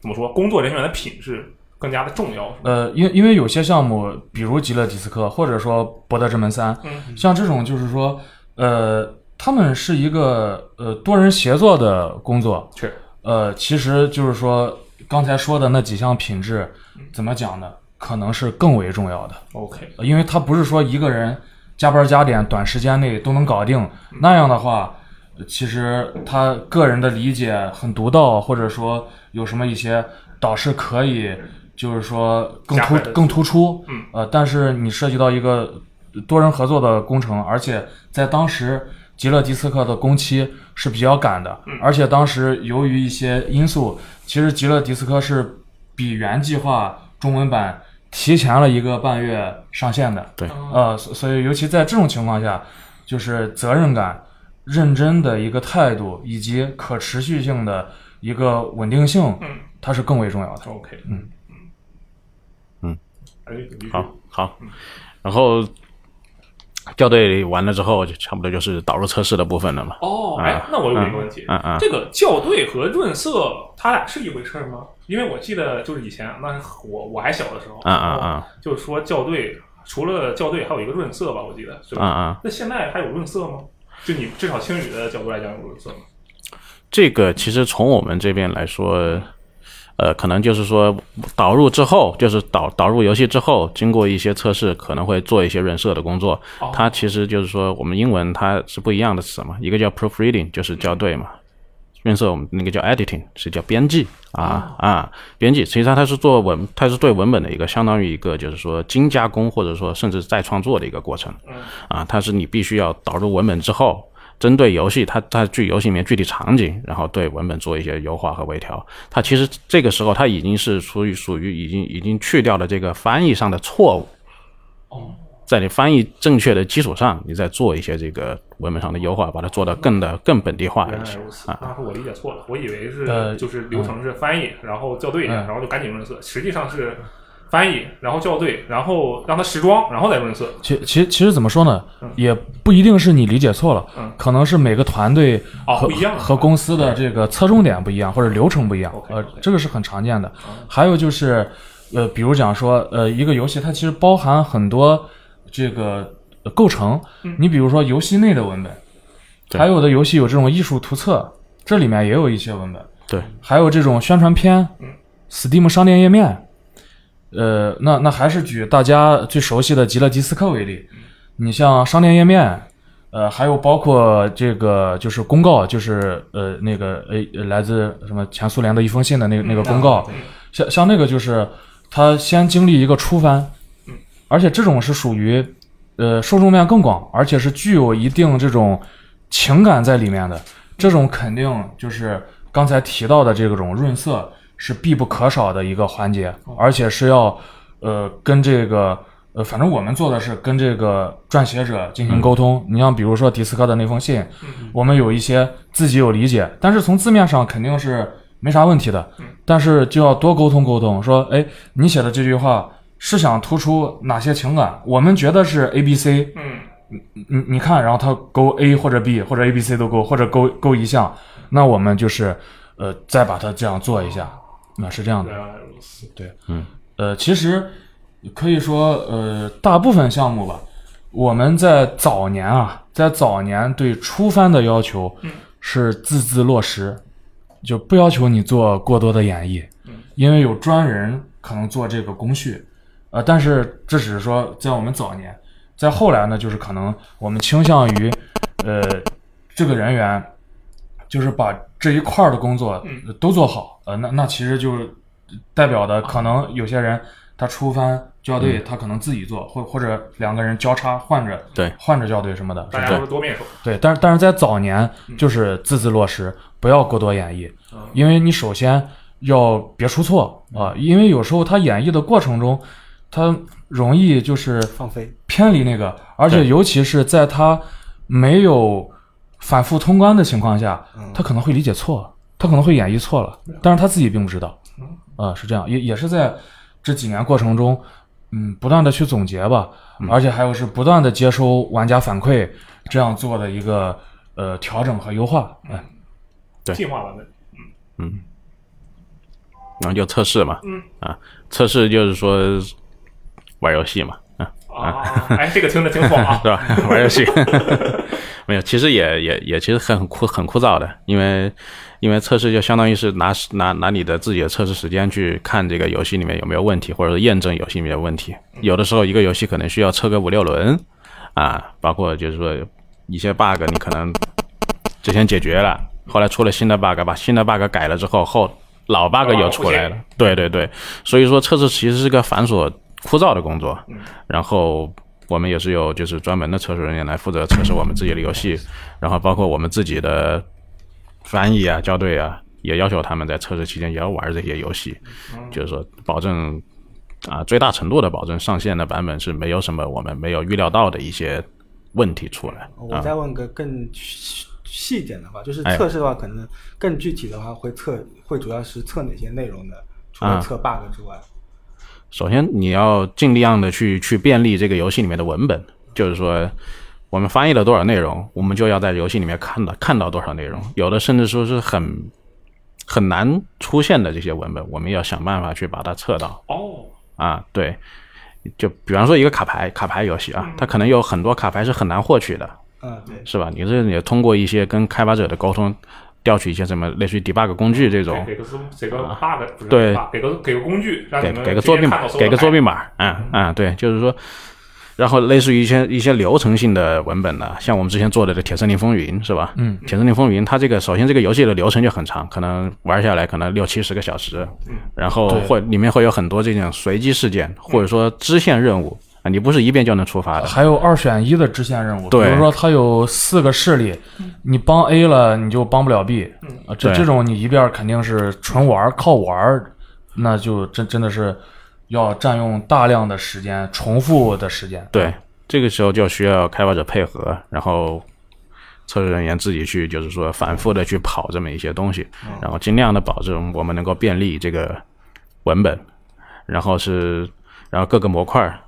怎么说工作人员的品质更加的重要，呃，因因为有些项目，比如极乐迪斯科，或者说博德之门三，嗯像这种就是说，呃，他们是一个呃多人协作的工作，是呃，其实就是说刚才说的那几项品质，怎么讲呢？可能是更为重要的，OK，呃因为他不是说一个人加班加点，短时间内都能搞定，那样的话，呃其实他个人的理解很独到，或者说有什么一些导师可以，就是说更突更突出，嗯，呃，但是你涉及到一个多人合作的工程，而且在当时极乐迪斯科的工期是比较赶的，而且当时由于一些因素，其实极乐迪斯科是比原计划中文版提前了一个半月上线的，对，呃，所所以尤其在这种情况下，就是责任感、认真的一个态度，以及可持续性的一个稳定性，嗯，它是更为重要的。OK，嗯。嗯，好，好，然后校对完了之后，就差不多就是导入测试的部分了嘛。哦，啊哎，那我有一个问题，嗯嗯这个校对和润色，它俩是一回事吗？因为我记得就是以前那我我还小的时候，嗯嗯嗯，就是说校对，除了校对还有一个润色吧，我记得是嗯吧？嗯，那现在还有润色吗？就你至少青语的角度来讲有润色吗？这个其实从我们这边来说，呃，可能就是说导入之后，就是导导入游戏之后，经过一些测试，可能会做一些润色的工作。哦它其实就是说，我们英文它是不一样的词嘛，一个叫 proofreading，就是校对嘛。润色我们那个叫 editing，是叫编辑啊、啊，编辑。实际上它是做文，它是对文本的一个相当于一个就是说精加工，或者说甚至再创作的一个过程。啊，它是你必须要导入文本之后，针对游戏它它具游戏里面具体场景，然后对文本做一些优化和微调。它其实这个时候它已经是属于属于已经已经去掉了这个翻译上的错误。在你翻译正确的基础上，你再做一些这个文本上的优化，把它做到更的更本地化原一些来如此，啊。那是我理解错了，我以为是呃就是流程是翻译，然后校对一下，嗯然后就赶紧润色，实际上是翻译，然后校对，然后让它时装，然后再润色。其其其实怎么说呢嗯，也不一定是你理解错了嗯，可能是每个团队和哦不一样和公司的这个侧重点不一样，或者流程不一样呃这个是很常见的。还有就是，呃，比如讲说，呃，一个游戏它其实包含很多这个呃构成，你比如说游戏内的文本，还有的游戏有这种艺术图册，这里面也有一些文本。对，还有这种宣传片，Steam 商店页面，呃，那那还是举大家最熟悉的极乐吉斯科为例，你像商店页面，呃，还有包括这个就是公告，就是呃那个呃来自什么前苏联的一封信的那个那个公告，像像那个就是它先经历一个初翻，而且这种是属于呃受众面更广，而且是具有一定这种情感在里面的，这种肯定就是刚才提到的这种润色是必不可少的一个环节，而且是要呃跟这个呃反正我们做的是跟这个撰写者进行沟通。你像比如说迪斯科的那封信，我们有一些自己有理解，但是从字面上肯定是没啥问题的，但是就要多沟通沟通，说哎你写的这句话。是想突出哪些情感？我们觉得是 A、B、C，嗯，你你看，然后他勾 A 或者 B 或者 A、B、C 都勾，或者勾勾一项，那我们就是呃再把它这样做一下，那是这样的。原来如此。呃，其实可以说呃大部分项目吧，我们在早年啊，在早年对初翻的要求是字字落实，就不要求你做过多的演绎，因为有专人可能做这个工序。呃，但是这只是说在我们早年，在后来呢，就是可能我们倾向于，呃，这个人员就是把这一块儿的工作呃都做好。呃，那那其实就代表的可能有些人他出番校对，他可能自己做，或或者两个人交叉换着对换着校对什么的。大家都是多面手，对，但是但是在早年就是字字落实，不要过多演绎，因为你首先要别出错啊，因为有时候他演绎的过程中，他容易就是放飞。偏离那个，而且尤其是在他没有反复通关的情况下，他可能会理解错，他可能会演绎错了，但是他自己并不知道，啊、是这样，也也是在这几年过程中，嗯，不断的去总结吧，而且还有是不断的接收玩家反馈，这样做的一个呃调整和优化，哎，对。进化版本。嗯。然后就测试嘛，嗯。啊，测试就是说玩游戏嘛，啊，啊，哎，这个听着挺爽啊 是。吧？玩游戏 没有，其实也也也其实很很枯很枯燥的，因为因为测试就相当于是拿拿拿你的自己的测试时间去看这个游戏里面有没有问题，或者是验证游戏里面有问题。有的时候一个游戏可能需要测个五六轮啊，包括就是说一些 bug 你可能之前解决了，后来出了新的 bug，把新的 bug 改了之后后老 bug 又出来了。对对对，所以说测试其实是个繁琐枯燥的工作。然后我们也是有就是专门的测试人员来负责测试我们自己的游戏，然后包括我们自己的翻译啊、校对啊，也要求他们在测试期间也要玩这些游戏，就是说保证啊最大程度的保证上线的版本是没有什么我们没有预料到的一些问题出来啊。我再问个更细细一点的话，就是哎测试的话，可能更具体的话会测，会主要是测哪些内容的？除了啊测 bug 之外，首先你要尽量的去去便利这个游戏里面的文本，就是说我们翻译了多少内容，我们就要在游戏里面看到看到多少内容。有的甚至说是很很难出现的这些文本，我们要想办法去把它测到哦，啊。对，就比方说一个卡牌卡牌游戏啊，它可能有很多卡牌是很难获取的，嗯，对，是吧？你这也通过一些跟开发者的沟通，调取一些什么类似于 debug 工具这种，给给个给个 bug 不是对给个给个工具，让你给们给个作弊码，给个作弊码。码，嗯嗯，对，就是说，然后类似于一些一些流程性的文本呢，像我们之前做的这《铁森林风云》是吧？嗯，《铁森林风云》它这个首先这个游戏的流程就很长，可能玩下来可能六七十个小时，然后对会里面会有很多这种随机事件，或者说支线任务。啊，你不是一遍就能触发的。还有二选一的支线任务，对比如说它有四个势力，你帮 A 了，你就帮不了 B，啊，这这种你一遍肯定是纯玩儿靠玩儿，那就真真的是要占用大量的时间，重复的时间。对，这个时候就需要开发者配合，然后测试人员自己去，就是说反复的去跑这么一些东西，然后尽量的保证我们能够便利这个文本，然后是，然后各个模块儿，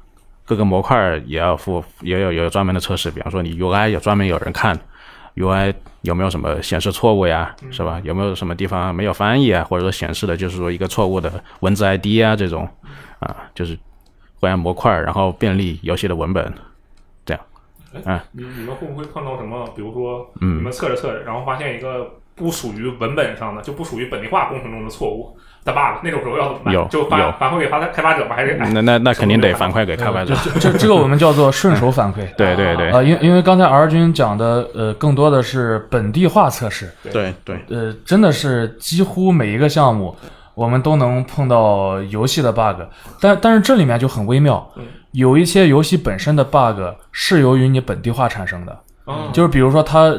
各个模块也要付，也有有专门的测试，比方说你 UI 有专门有人看，UI 有没有什么显示错误呀，是吧？有没有什么地方没有翻译啊，或者说显示的就是说一个错误的文字 ID 啊这种，啊，就是会按模块，然后便利游戏的文本。这样。哎你你们会不会碰到什么？比如说，嗯你们测着测着，然后发现一个不属于文本上的，就不属于本地化工程中的错误的 bug，那种时候要怎么办？有就反有。反馈给发开发者吗？还是哎那那那肯定得反馈给开发者。这这这个我们叫做顺手反馈。对对对。啊，因因为刚才 R 君讲的，呃，更多的是本地化测试，对。对，呃，真的是几乎每一个项目，我们都能碰到游戏的 bug，但但是这里面就很微妙，有一些游戏本身的 bug 是由于你本地化产生的，嗯就是比如说它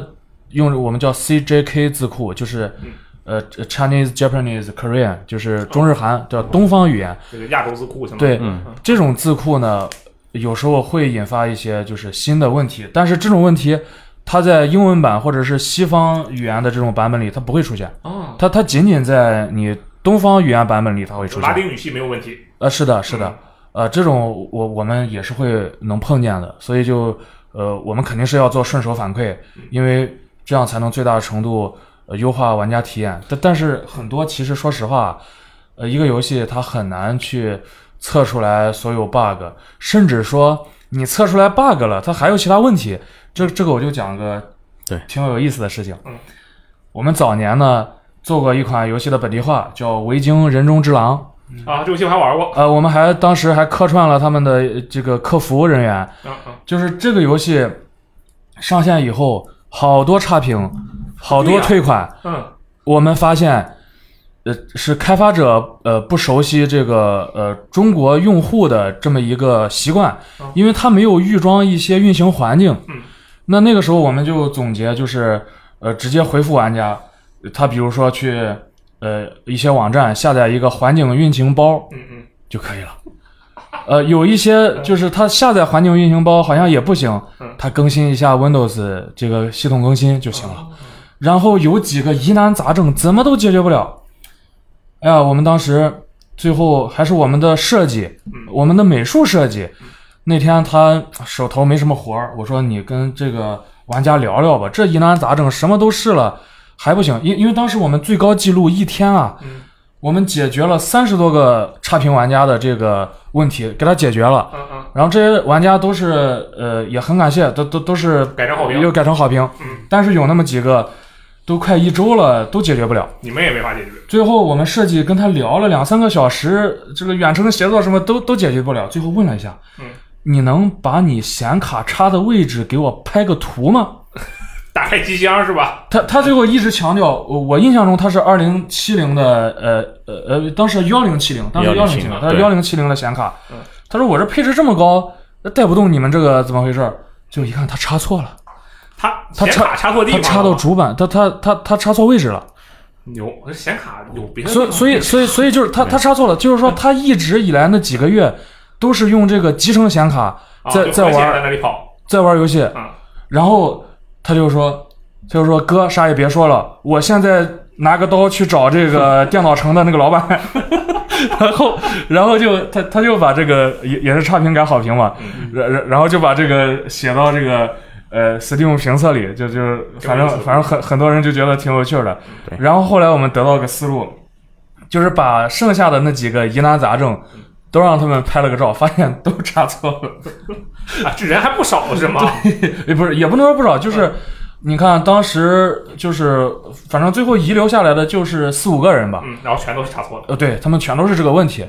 用我们叫 CJK 字库，就是呃 Chinese、Japanese、Korean，就是中日韩叫东方语言，这个亚洲字库相当于对，这种字库呢，有时候会引发一些就是新的问题，但是这种问题它在英文版或者是西方语言的这种版本里它不会出现，啊，它它仅仅在你东方语言版本里它会出现。拉丁语系没有问题。呃，是的，是的，呃，这种我我们也是会能碰见的，所以就呃，我们肯定是要做顺手反馈，因为这样才能最大程度呃优化玩家体验。但但是很多其实说实话，呃，一个游戏它很难去测出来所有 bug，甚至说你测出来 bug 了，它还有其他问题。这这个我就讲个对挺有意思的事情。嗯，我们早年呢做过一款游戏的本地化，叫《维京人中之狼》。啊，这游戏我还玩过。呃，我们还当时还客串了他们的呃这个客服人员，嗯嗯，就是这个游戏上线以后，好多差评，好多退款，嗯我们发现。呃，是开发者呃不熟悉这个呃中国用户的这么一个习惯嗯，因为他没有预装一些运行环境。嗯，那那个时候我们就总结，就是呃直接回复玩家，他比如说去呃一些网站下载一个环境运行包，嗯嗯，就可以了。呃，有一些就是它下载环境运行包好像也不行嗯，它更新一下 Windows 这个系统更新就行了。然后有几个疑难杂症怎么都解决不了。哎呀，我们当时最后还是我们的设计，我们的美术设计，那天他手头没什么活儿，我说你跟这个玩家聊聊吧，这疑难杂症什么都试了还不行，因因为当时我们最高记录一天啊，我们解决了三十多个差评玩家的这个问题，给他解决了。嗯嗯，然后这些玩家都是呃也很感谢，都都都是改成好评。又改成好评。嗯，但是有那么几个都快一周了，都解决不了。你们也没法解决。最后我们设计跟他聊了两三个小时，这个远程协作什么都都解决不了。最后问了一下，嗯，你能把你显卡插的位置给我拍个图吗？打开机箱是吧？他他最后一直强调，我我印象中他是二零七零的，呃呃呃，当时幺零七零，当时幺零七零，1070他是对幺零七零的显卡嗯。他说我这配置这么高，带不动你们这个怎么回事儿？就一看他插错了，他他显卡插错地他插到主板，他他他他插错位置了。牛，这显卡有别的所以所以所以所以就是他他插错了，就是说他一直以来那几个月都是用这个集成显卡啊在在玩那里跑。在玩游戏，嗯然后他就说他就说哥啥也别说了，我现在拿个刀去找这个 电脑城的那个老板。然后，然后就他他就把这个也也是差评改好评嘛，然然然后就把这个写到这个呃 Steam 评测里，就就是反正反正很很多人就觉得挺有趣儿的。然后后来我们得到个思路，就是把剩下的那几个疑难杂症都让他们拍了个照，发现都查错了。啊，这人还不少是吗？也不是，也不能说不少，就是你看当时就是反正最后遗留下来的就是四五个人吧，嗯，然后全都是查错了。呃，对他们全都是这个问题。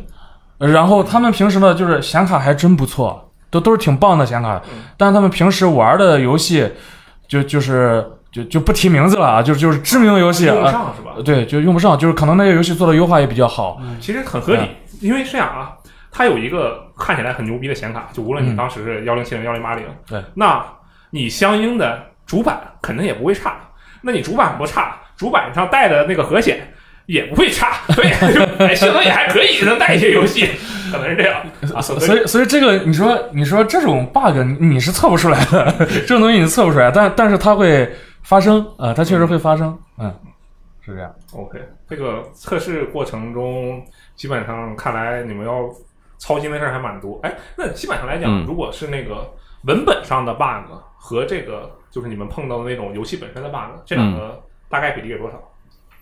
呃然后他们平时呢，就是显卡还真不错，都都是挺棒的显卡，但是他们平时玩的游戏就就是就就不提名字了啊，就就是知名游戏用上是吧？对，就用不上，就是可能那些游戏做的优化也比较好，其实很合理，嗯因为是这样啊，它有一个看起来很牛逼的显卡，就无论你嗯当时是幺零七零、幺零八零，对，那你相应的主板肯定也不会差。那你主板不差，主板上带的那个核显也不会差，所以就哎性能也还可以，能带一些游戏，可能是这样啊。所所以，所以这个你说，你说这种 bug 你你是测不出来的，这种东西你测不出来，但但是它会发生啊、呃它确实会发生，嗯，是这样。OK，这个测试过程中，基本上看来你们要操心的事儿还蛮多。哎，那基本上来讲，嗯如果是那个文本上的 bug 和这个就是你们碰到的那种游戏本身的 bug，这两个大概比例有多少？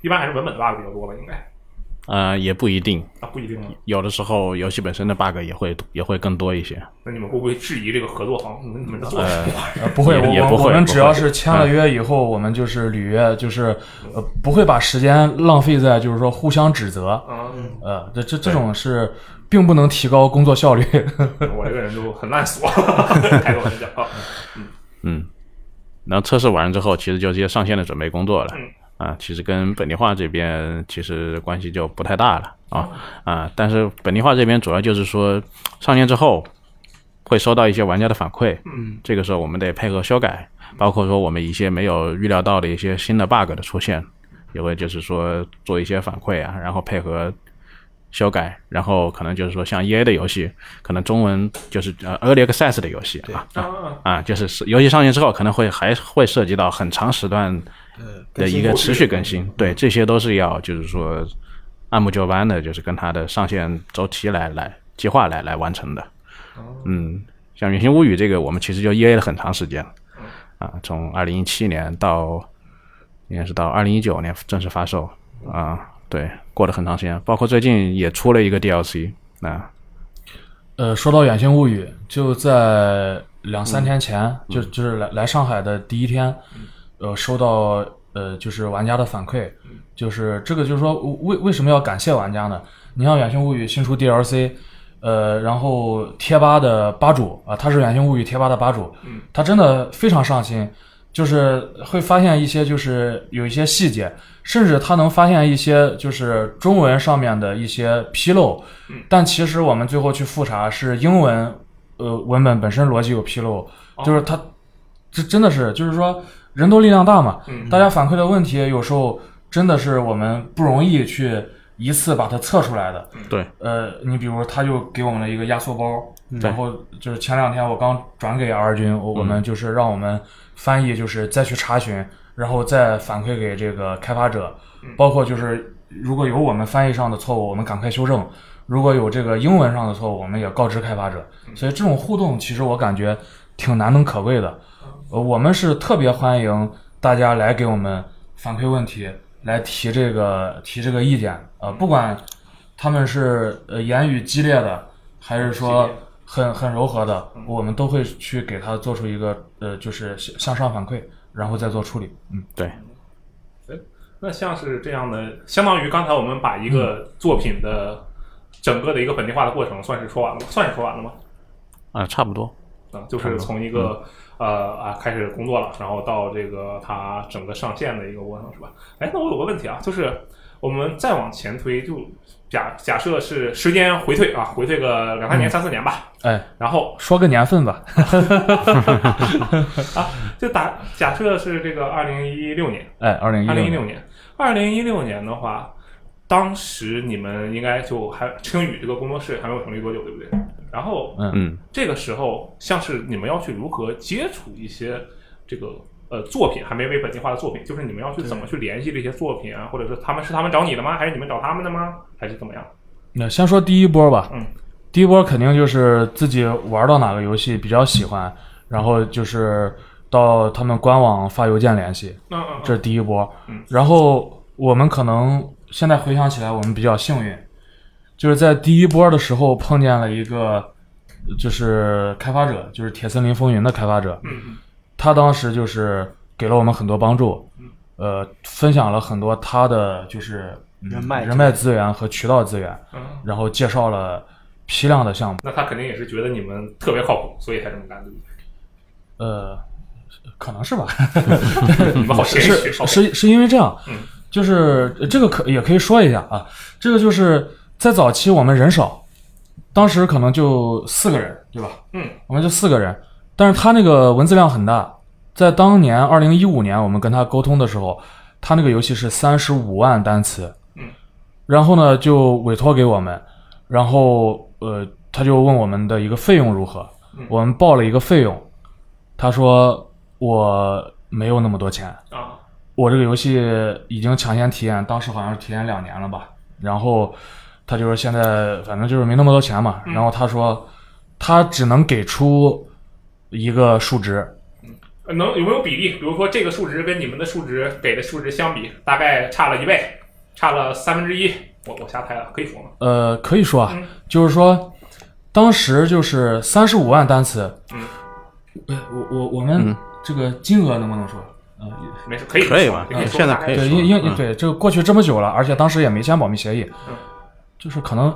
一般还是文本的 bug 比较多吧，应该呃，也不一定，啊，不一定吗？有的时候游戏本身的 bug 也会也会更多一些。那你们会不会质疑这个合作方？你们么？呃，不会，也我我也不会不我们只要是签了约以后，我们就是履约，就是呃不会把时间浪费在就是说互相指责，嗯，呃，这这这种是并不能提高工作效率。我这个人就很烂俗，开个玩笑嗯。嗯，然后测试完之后，其实就接上线的准备工作了。嗯啊，其实跟本地化这边其实关系就不太大了啊啊，但是本地化这边主要就是说上线之后会收到一些玩家的反馈，嗯，这个时候我们得配合修改，包括说我们一些没有预料到的一些新的 bug 的出现，也会就是说做一些反馈啊，然后配合修改，然后可能就是说像 EA 的游戏，可能中文就是呃 Early Access 的游戏啊啊，啊，就是是游戏上线之后可能会还会涉及到很长时段呃，的一个持续更新，对，这些都是要就是说按部就班的，就是跟它的上线周期来来计划来来完成的。嗯，像《原型物语》这个，我们其实就 EA 了很长时间，啊，从二零一七年到应该是到二零一九年正式发售啊，对，过了很长时间，包括最近也出了一个 DLC 啊，呃，说到《远星物语》，就在两三天前，就就是来来上海的第一天，呃，收到呃就是玩家的反馈，就是这个就是说为为什么要感谢玩家呢？你像《远星物语》新出 DLC，呃，然后贴吧的吧主啊、他是《远星物语》贴吧的吧主，他真的非常上心，就是会发现一些就是有一些细节，甚至他能发现一些就是中文上面的一些纰漏，但其实我们最后去复查是英文呃文本本身逻辑有纰漏，就是他这真的是就是说人多力量大嘛，嗯大家反馈的问题有时候真的是我们不容易去一次把它测出来的。对，呃，你比如他就给我们了一个压缩包，嗯。然后就是前两天我刚转给 R 君，我我们就是让我们翻译，就是再去查询，然后再反馈给这个开发者，嗯。包括就是如果有我们翻译上的错误，我们赶快修正；如果有这个英文上的错误，我们也告知开发者。嗯。所以这种互动其实我感觉挺难能可贵的。呃，我们是特别欢迎大家来给我们反馈问题，来提这个提这个意见。呃，不管他们是呃言语激烈的，还是说很很柔和的，我们都会去给他做出一个呃，就是向向上反馈，然后再做处理。嗯，对，那像是这样的，相当于刚才我们把一个作品的整个的一个本地化的过程算是说完了吗？算是说完了吗？啊，差不多，啊，就是从一个、呃啊开始工作了，然后到这个它整个上线的一个过程是吧？哎，那我有个问题啊，就是我们再往前推，就假假设是时间回退啊，回退个两三年、三四年吧，哎，然后说个年份吧。啊，就打假设是这个二零一六年，哎，二零一二零一六六年，二零一六年的话，当时你们应该就还青宇这个工作室还没有成立多久，对不对？然后嗯这个时候，像是你们要去如何接触一些这个呃作品还没被本地化的作品，就是你们要去怎么去联系这些作品啊，或者是他们是他们找你的吗？还是你们找他们的吗？还是怎么样？那先说第一波吧。嗯，第一波肯定就是自己玩到哪个游戏比较喜欢，然后就是到他们官网发邮件联系，嗯嗯这是第一波嗯。然后我们可能现在回想起来，我们比较幸运，就是在第一波的时候碰见了一个就是开发者，就是《铁森林风云》的开发者，嗯他当时就是给了我们很多帮助，呃，分享了很多他的就是嗯人脉人脉资源和渠道资源，嗯，然后介绍了批量的项目。那他肯定也是觉得你们特别靠谱，所以才这么干，对不对？呃，可能是吧，你们好谦虚，是是是因为这样嗯，就是呃这个可也可以说一下啊，这个就是在早期我们人少，当时可能就四个人，对吧？嗯，我们就四个人，但是他那个文字量很大，在当年二零一五年我们跟他沟通的时候，他那个游戏是三十五万单词，嗯，然后呢就委托给我们，然后呃他就问我们的一个费用如何，嗯。我们报了一个费用，他说我没有那么多钱，啊，我这个游戏已经抢先体验，当时好像是体验两年了吧。然后他就说现在反正就是没那么多钱嘛。嗯然后他说他只能给出一个数值，能有没有比例？比如说这个数值跟你们的数值给的数值相比，大概差了一倍，差了三分之一。我我瞎猜了，可以说吗？呃，可以说啊，嗯就是说当时就是三十五万单词。嗯，呃，我我我们嗯这个金额能不能说？嗯，没事，可以可以吧说可以说现在大概对，可以说因因嗯对这个过去这么久了，而且当时也没签保密协议，嗯就是可能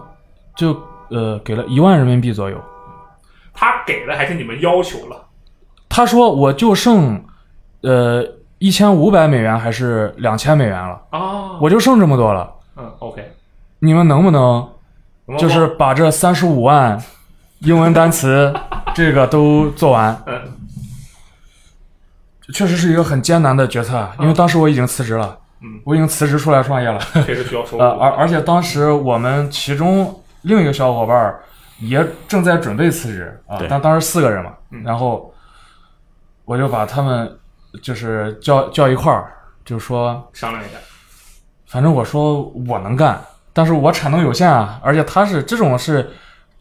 就呃给了一万人民币左右。他给了还是你们要求了？他说我就剩呃一千五百美元还是两千美元了，啊，我就剩这么多了，嗯，OK，你们能不能就是把这三十五万英文单词 这个都做完？嗯确实是一个很艰难的决策，啊因为当时我已经辞职了，嗯，我已经辞职出来创业了。确实需要收入 呃，而而且当时我们其中另一个小伙伴也正在准备辞职啊对，但当时四个人嘛，嗯然后我就把他们就是叫叫一块儿，就说商量一下。反正我说我能干，但是我产能有限啊，而且他是这种是。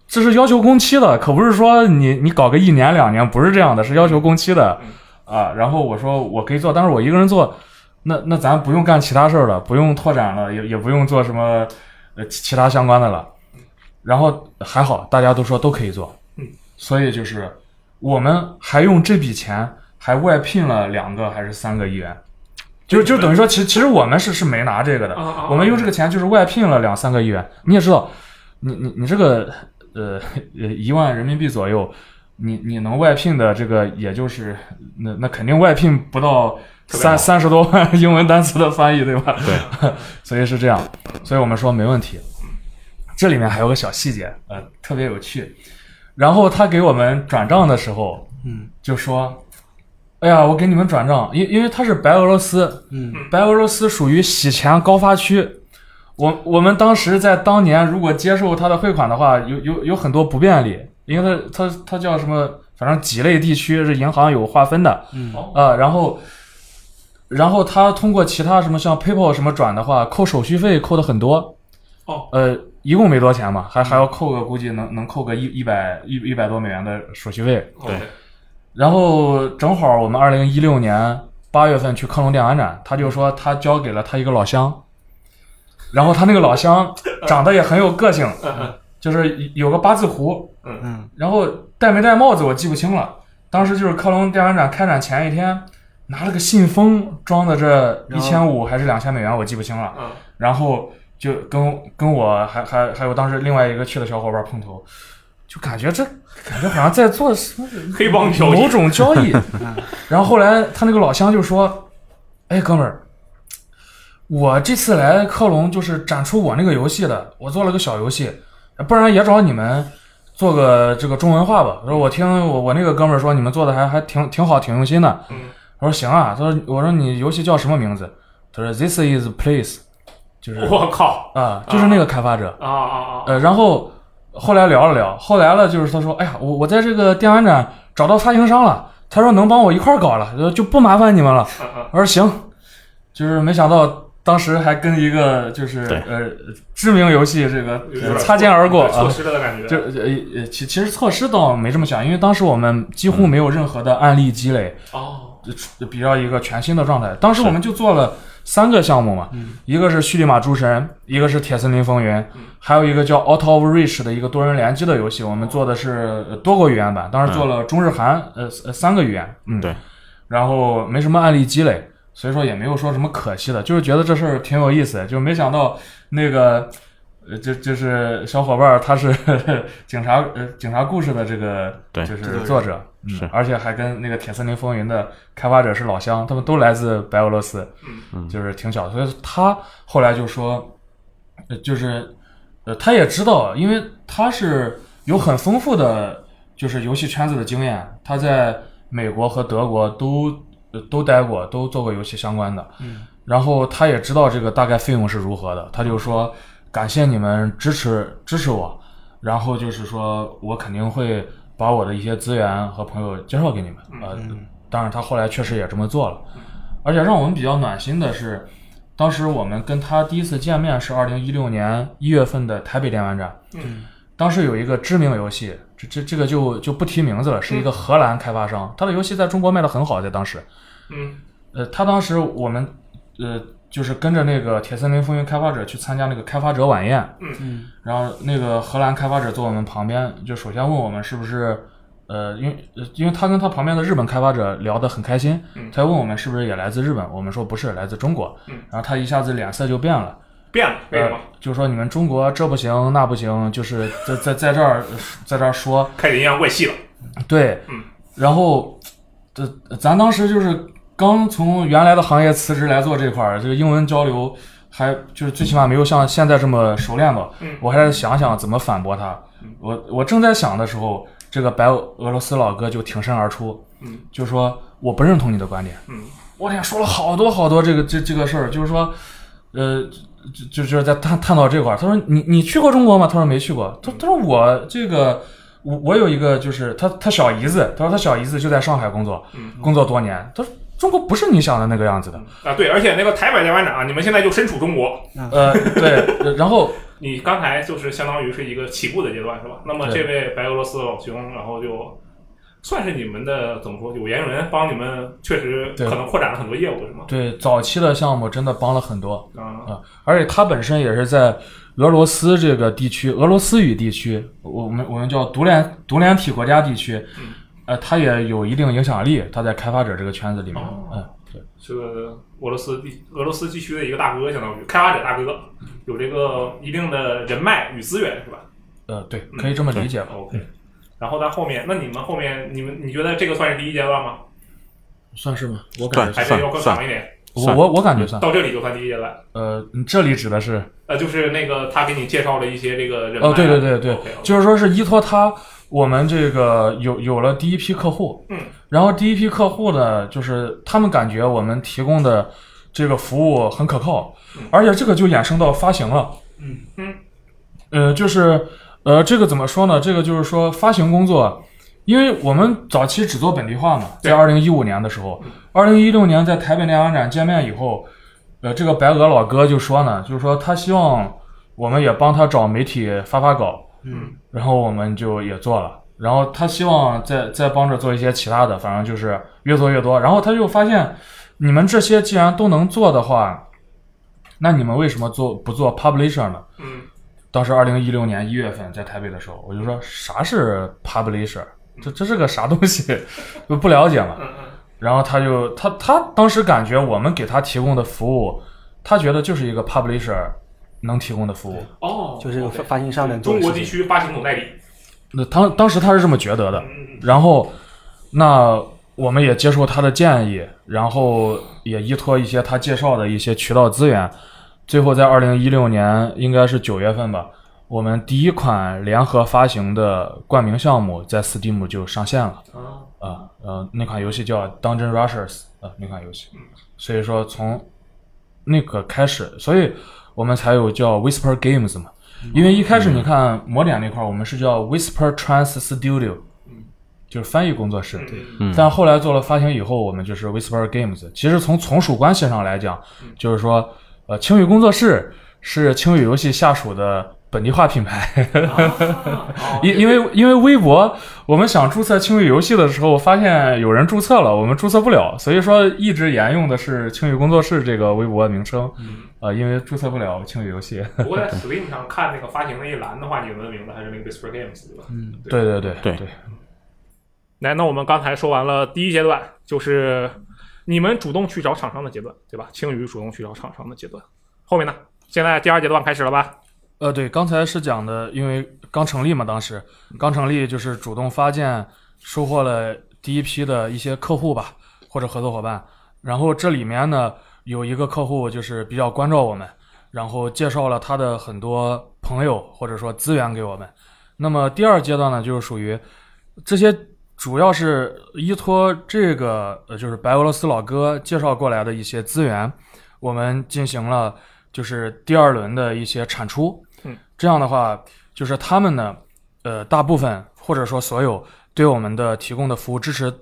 这是要求工期的，可不是说你你搞个一年两年，不是这样的，是要求工期的嗯啊。然后我说我可以做，但是我一个人做，那那咱不用干其他事儿了，不用拓展了，也也不用做什么呃其其他相关的了。然后还好，大家都说都可以做，嗯，所以就是我们还用这笔钱还外聘了两个还是三个议员，就就等于说其其实我们是是没拿这个的，啊啊啊我们用这个钱就是外聘了两三个议员。你也知道，你你你这个呃呃一万人民币左右，你你能外聘的这个也就是那那肯定外聘不到三三十多万英文单词的翻译，对吧？对，所以是这样，所以我们说没问题。这里面还有个小细节，呃，特别有趣。然后他给我们转账的时候，嗯，就说：“哎呀，我给你们转账，因因为他是白俄罗斯，嗯，白俄罗斯属于洗钱高发区。我我们当时在当年如果接受他的汇款的话，有有有很多不便利，因为他他他叫什么，反正几类地区是银行有划分的，嗯哦啊，然后，然后他通过其他什么像 PayPal 什么转的话，扣手续费扣的很多。哦，呃，一共没多钱嘛，还还要扣个估计能能扣个一一百一一百多美元的手续费。对，然后正好我们二零一六年八月份去科隆电玩展，他就说他交给了他一个老乡，然后他那个老乡 长得也很有个性，嗯。就是有个八字胡，嗯。然后戴没戴帽子我记不清了。当时就是科隆电玩展开展前一天，拿了个信封装的这一千五还是两千美元，我记不清了。嗯然后就跟跟我还还还有当时另外一个去的小伙伴碰头，就感觉这感觉好像在做什么黑帮交易某种交易。然后后来他那个老乡就说：“哎，哥们儿，我这次来克隆就是展出我那个游戏的，我做了个小游戏，不然也找你们做个这个中文化吧。”我说：“我听我我那个哥们儿说你们做的还还挺挺好，挺用心的。”嗯我说：“行啊。”他说：“我说你游戏叫什么名字？”他说：“This is place，就是我靠啊，就是那个开发者。啊啊啊！呃，然后后来聊了聊，后来了就是他说，哎呀，我我在这个电玩展找到发行商了，他说能帮我一块儿搞了，就就不麻烦你们了。我说行，就是没想到当时还跟一个就是呃知名游戏这个擦肩而过错啊。失了的感觉。就呃呃，其其实措施倒没这么想，因为当时我们几乎没有任何的案例积累，哦，就比较一个全新的状态。当时我们就做了三个项目嘛，一个是叙利马诸神，一个是铁森林风云，还有一个叫 Out of Reach 的一个多人联机的游戏。我们做的是呃多国语言版，当时做了中日韩呃呃三个语言，嗯，对，然后没什么案例积累，所以说也没有说什么可惜的，就是觉得这事儿挺有意思的，就没想到那个。呃，就就是小伙伴儿，他是 警察呃警察故事的这个对就是作者，嗯是而且还跟那个《铁森林风云》的开发者是老乡，他们都来自白俄罗斯，嗯就是挺巧的。所以他后来就说，呃就是呃，他也知道，因为他是有很丰富的就是游戏圈子的经验，他在美国和德国都呃都待过，都做过游戏相关的。嗯，然后他也知道这个大概费用是如何的，他就说感谢你们支持支持我，然后就是说我肯定会把我的一些资源和朋友介绍给你们。呃，当然他后来确实也这么做了，而且让我们比较暖心的是。当时我们跟他第一次见面是二零一六年一月份的台北电玩展。嗯，当时有一个知名游戏，这这这个就就不提名字了，是一个荷兰开发商，他的游戏在中国卖的很好，在当时。嗯呃，他当时我们呃就是跟着那个铁森林风云开发者去参加那个开发者晚宴，嗯然后那个荷兰开发者坐我们旁边，就首先问我们是不是。呃，因因为他跟他旁边的日本开发者聊得很开心，嗯他问我们是不是也来自日本，我们说不是，来自中国。嗯然后他一下子脸色就变了，变了，为什么呃？就是说你们中国这不行那不行，就是在在在这儿在这儿说，开始阴阳怪气了。对，嗯，然后这咱当时就是刚从原来的行业辞职来做这块儿，这个英文交流还就是最起码没有像现在这么熟练吧。嗯我还在想想怎么反驳他。我我正在想的时候，这个白俄罗斯老哥就挺身而出，嗯，就说我不认同你的观点。嗯我天，说了好多好多这个这这个事儿，就是说，呃，就就就是在探探讨这块儿，他说你你去过中国吗？他说没去过。他他说我这个我我有一个就是他他小姨子，他说他小姨子就在上海工作，嗯工作多年。他说中国不是你想的那个样子的。啊，对，而且那个台北电玩展啊，你们现在就身处中国，呃，对，呃 然后 你刚才就是相当于是一个起步的阶段，是吧？那么这位白俄罗斯老兄，然后就算是你们的怎么说有缘人，帮你们确实可能扩展了很多业务，是吗？对早期的项目真的帮了很多。啊，啊，而且他本身也是在俄罗斯这个地区，俄罗斯语地区，我们我们叫独联独联体国家地区，嗯呃，他也有一定影响力，他在开发者这个圈子里面，哦嗯，对，是个俄罗斯地俄罗斯地区的一个大哥，相当于开发者大哥，有这个一定的人脉与资源，是吧呃，对，可以这么理解吧。？OK。然后在后面，那你们后面，你们你觉得这个算是第一阶段吗？算是吗？我感觉还是要更长一点？我我我感觉算。到这里就算第一阶段？呃，你这里指的是呃，就是那个他给你介绍了一些这个人。哦，对对对对就是说是依托他，我们这个有有了第一批客户，嗯，然后第一批客户呢，就是他们感觉我们提供的这个服务很可靠，而且这个就衍生到发行了，嗯。嗯，呃，就是呃，这个怎么说呢？这个就是说发行工作。因为我们早期只做本地化嘛，在二零一五年的时候，二零一六年在台北电玩展见面以后，呃，这个白鹅老哥就说呢，就是说他希望我们也帮他找媒体发发稿，嗯，然后我们就也做了，然后他希望再再帮着做一些其他的，反正就是越做越多，然后他就发现你们这些既然都能做的话，那你们为什么做不做 publisher 呢？嗯。当时二零一六年一月份在台北的时候，我就说啥是 publisher，这这是个啥东西，就不了解嘛。然后他就他他当时感觉我们给他提供的服务，他觉得就是一个 publisher 能提供的服务。哦，就是发发行商能做中。国地区发行总代理。那当当时他是这么觉得的，然后那我们也接受他的建议，然后也依托一些他介绍的一些渠道资源，最后在二零一六年应该是九月份吧，我们第一款联合发行的冠名项目在 Steam 就上线了。嗯啊，啊，呃，那款游戏叫 Dungeon Rushers 啊，那款游戏，所以说从那个开始，所以我们才有叫 Whisper Games 嘛。因为一开始你看魔点那块儿，我们是叫 Whisper Trans Studio，就是翻译工作室。嗯但后来做了发行以后，我们就是 Whisper Games。其实从从属关系上来讲，就是说，呃，青宇工作室是青宇游戏下属的本地化品牌。哦 因因为因为微博，我们想注册青宇游戏的时候，发现有人注册了，我们注册不了，所以说一直沿用的是青宇工作室这个微博名称。啊、因为注册不了青宇游戏。不过在 Steam 上看那个发行那一栏的话，你们的名字还是那个 Whisper Games 对吧？嗯，对对对对对。来，那我们刚才说完了第一阶段，就是你们主动去找厂商的阶段，对吧？青宇主动去找厂商的阶段。后面呢？现在第二阶段开始了吧？呃，对，刚才是讲的，因为刚成立嘛，当时刚成立就是主动发件，收获了第一批的一些客户吧，或者合作伙伴。然后这里面呢，有一个客户就是比较关照我们，然后介绍了他的很多朋友或者说资源给我们。那么第二阶段呢，就是属于这些主要是依托这个呃，就是白俄罗斯老哥介绍过来的一些资源，我们进行了就是第二轮的一些产出。嗯，这样的话，就是他们呢，呃，大部分或者说所有对我们的提供的服务支持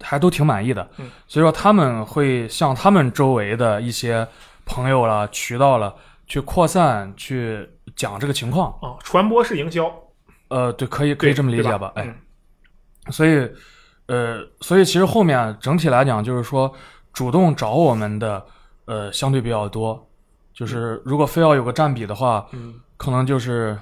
还都挺满意的。嗯，所以说他们会向他们周围的一些朋友了、渠道了去扩散，去讲这个情况。啊，传播式营销，呃，对，可以可以这么理对解吧？哎，嗯所以，呃，所以其实后面整体来讲，就是说主动找我们的，呃，相对比较多。就是如果非要有个占比的话，嗯可能就是，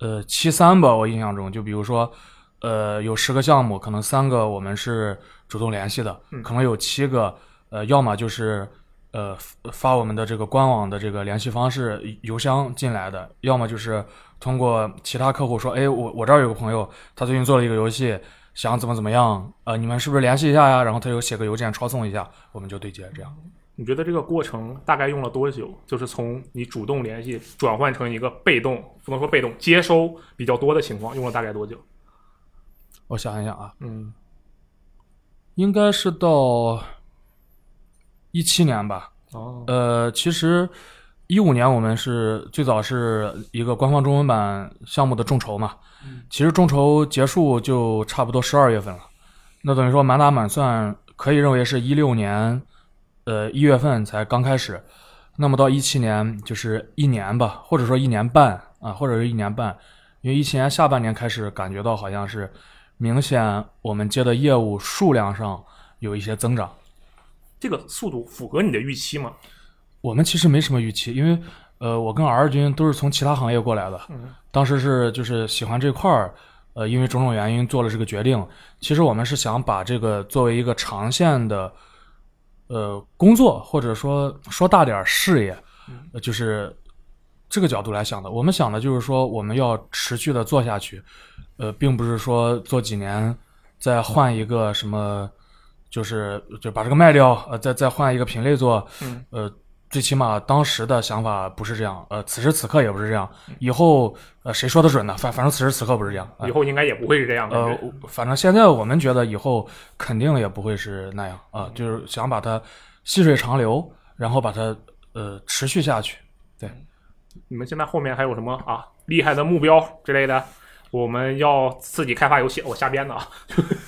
呃，七三吧。我印象中，就比如说，呃，有十个项目，可能三个我们是主动联系的，嗯可能有七个，呃，要么就是。呃，发发我们的这个官网的这个联系方式邮箱进来的，要么就是通过其他客户说，哎，我我这儿有个朋友，他最近做了一个游戏，想怎么怎么样，呃，你们是不是联系一下呀？然后他又写个邮件抄送一下，我们就对接这样。你觉得这个过程大概用了多久？就是从你主动联系转换成一个被动，不能说被动，接收比较多的情况，用了大概多久？我想一想啊，嗯应该是到一七年吧。哦，呃，其实一五年我们是最早是一个官方中文版项目的众筹嘛，其实众筹结束就差不多十二月份了，那等于说满打满算可以认为是一六年，呃一月份才刚开始，那么到一七年就是一年吧，或者说一年半啊，或者是一年半，因为一七年下半年开始感觉到好像是明显我们接的业务数量上有一些增长。这个速度符合你的预期吗？我们其实没什么预期，因为呃，我跟 R 君都是从其他行业过来的，嗯当时是就是喜欢这块儿，呃，因为种种原因做了这个决定。其实我们是想把这个作为一个长线的呃工作，或者说说大点事业，呃就是这个角度来想的。我们想的就是说，我们要持续的做下去，呃，并不是说做几年再换一个什么。就是就把这个卖掉，呃，再再换一个品类做，嗯，呃，最起码当时的想法不是这样，呃，此时此刻也不是这样，以后呃谁说的准呢？反反正此时此刻不是这样，呃以后应该也不会是这样的。呃，反正现在我们觉得以后肯定也不会是那样啊、就是想把它细水长流，然后把它呃持续下去。对你们现在后面还有什么啊厉害的目标之类的？我们要自己开发游戏，我瞎编的啊。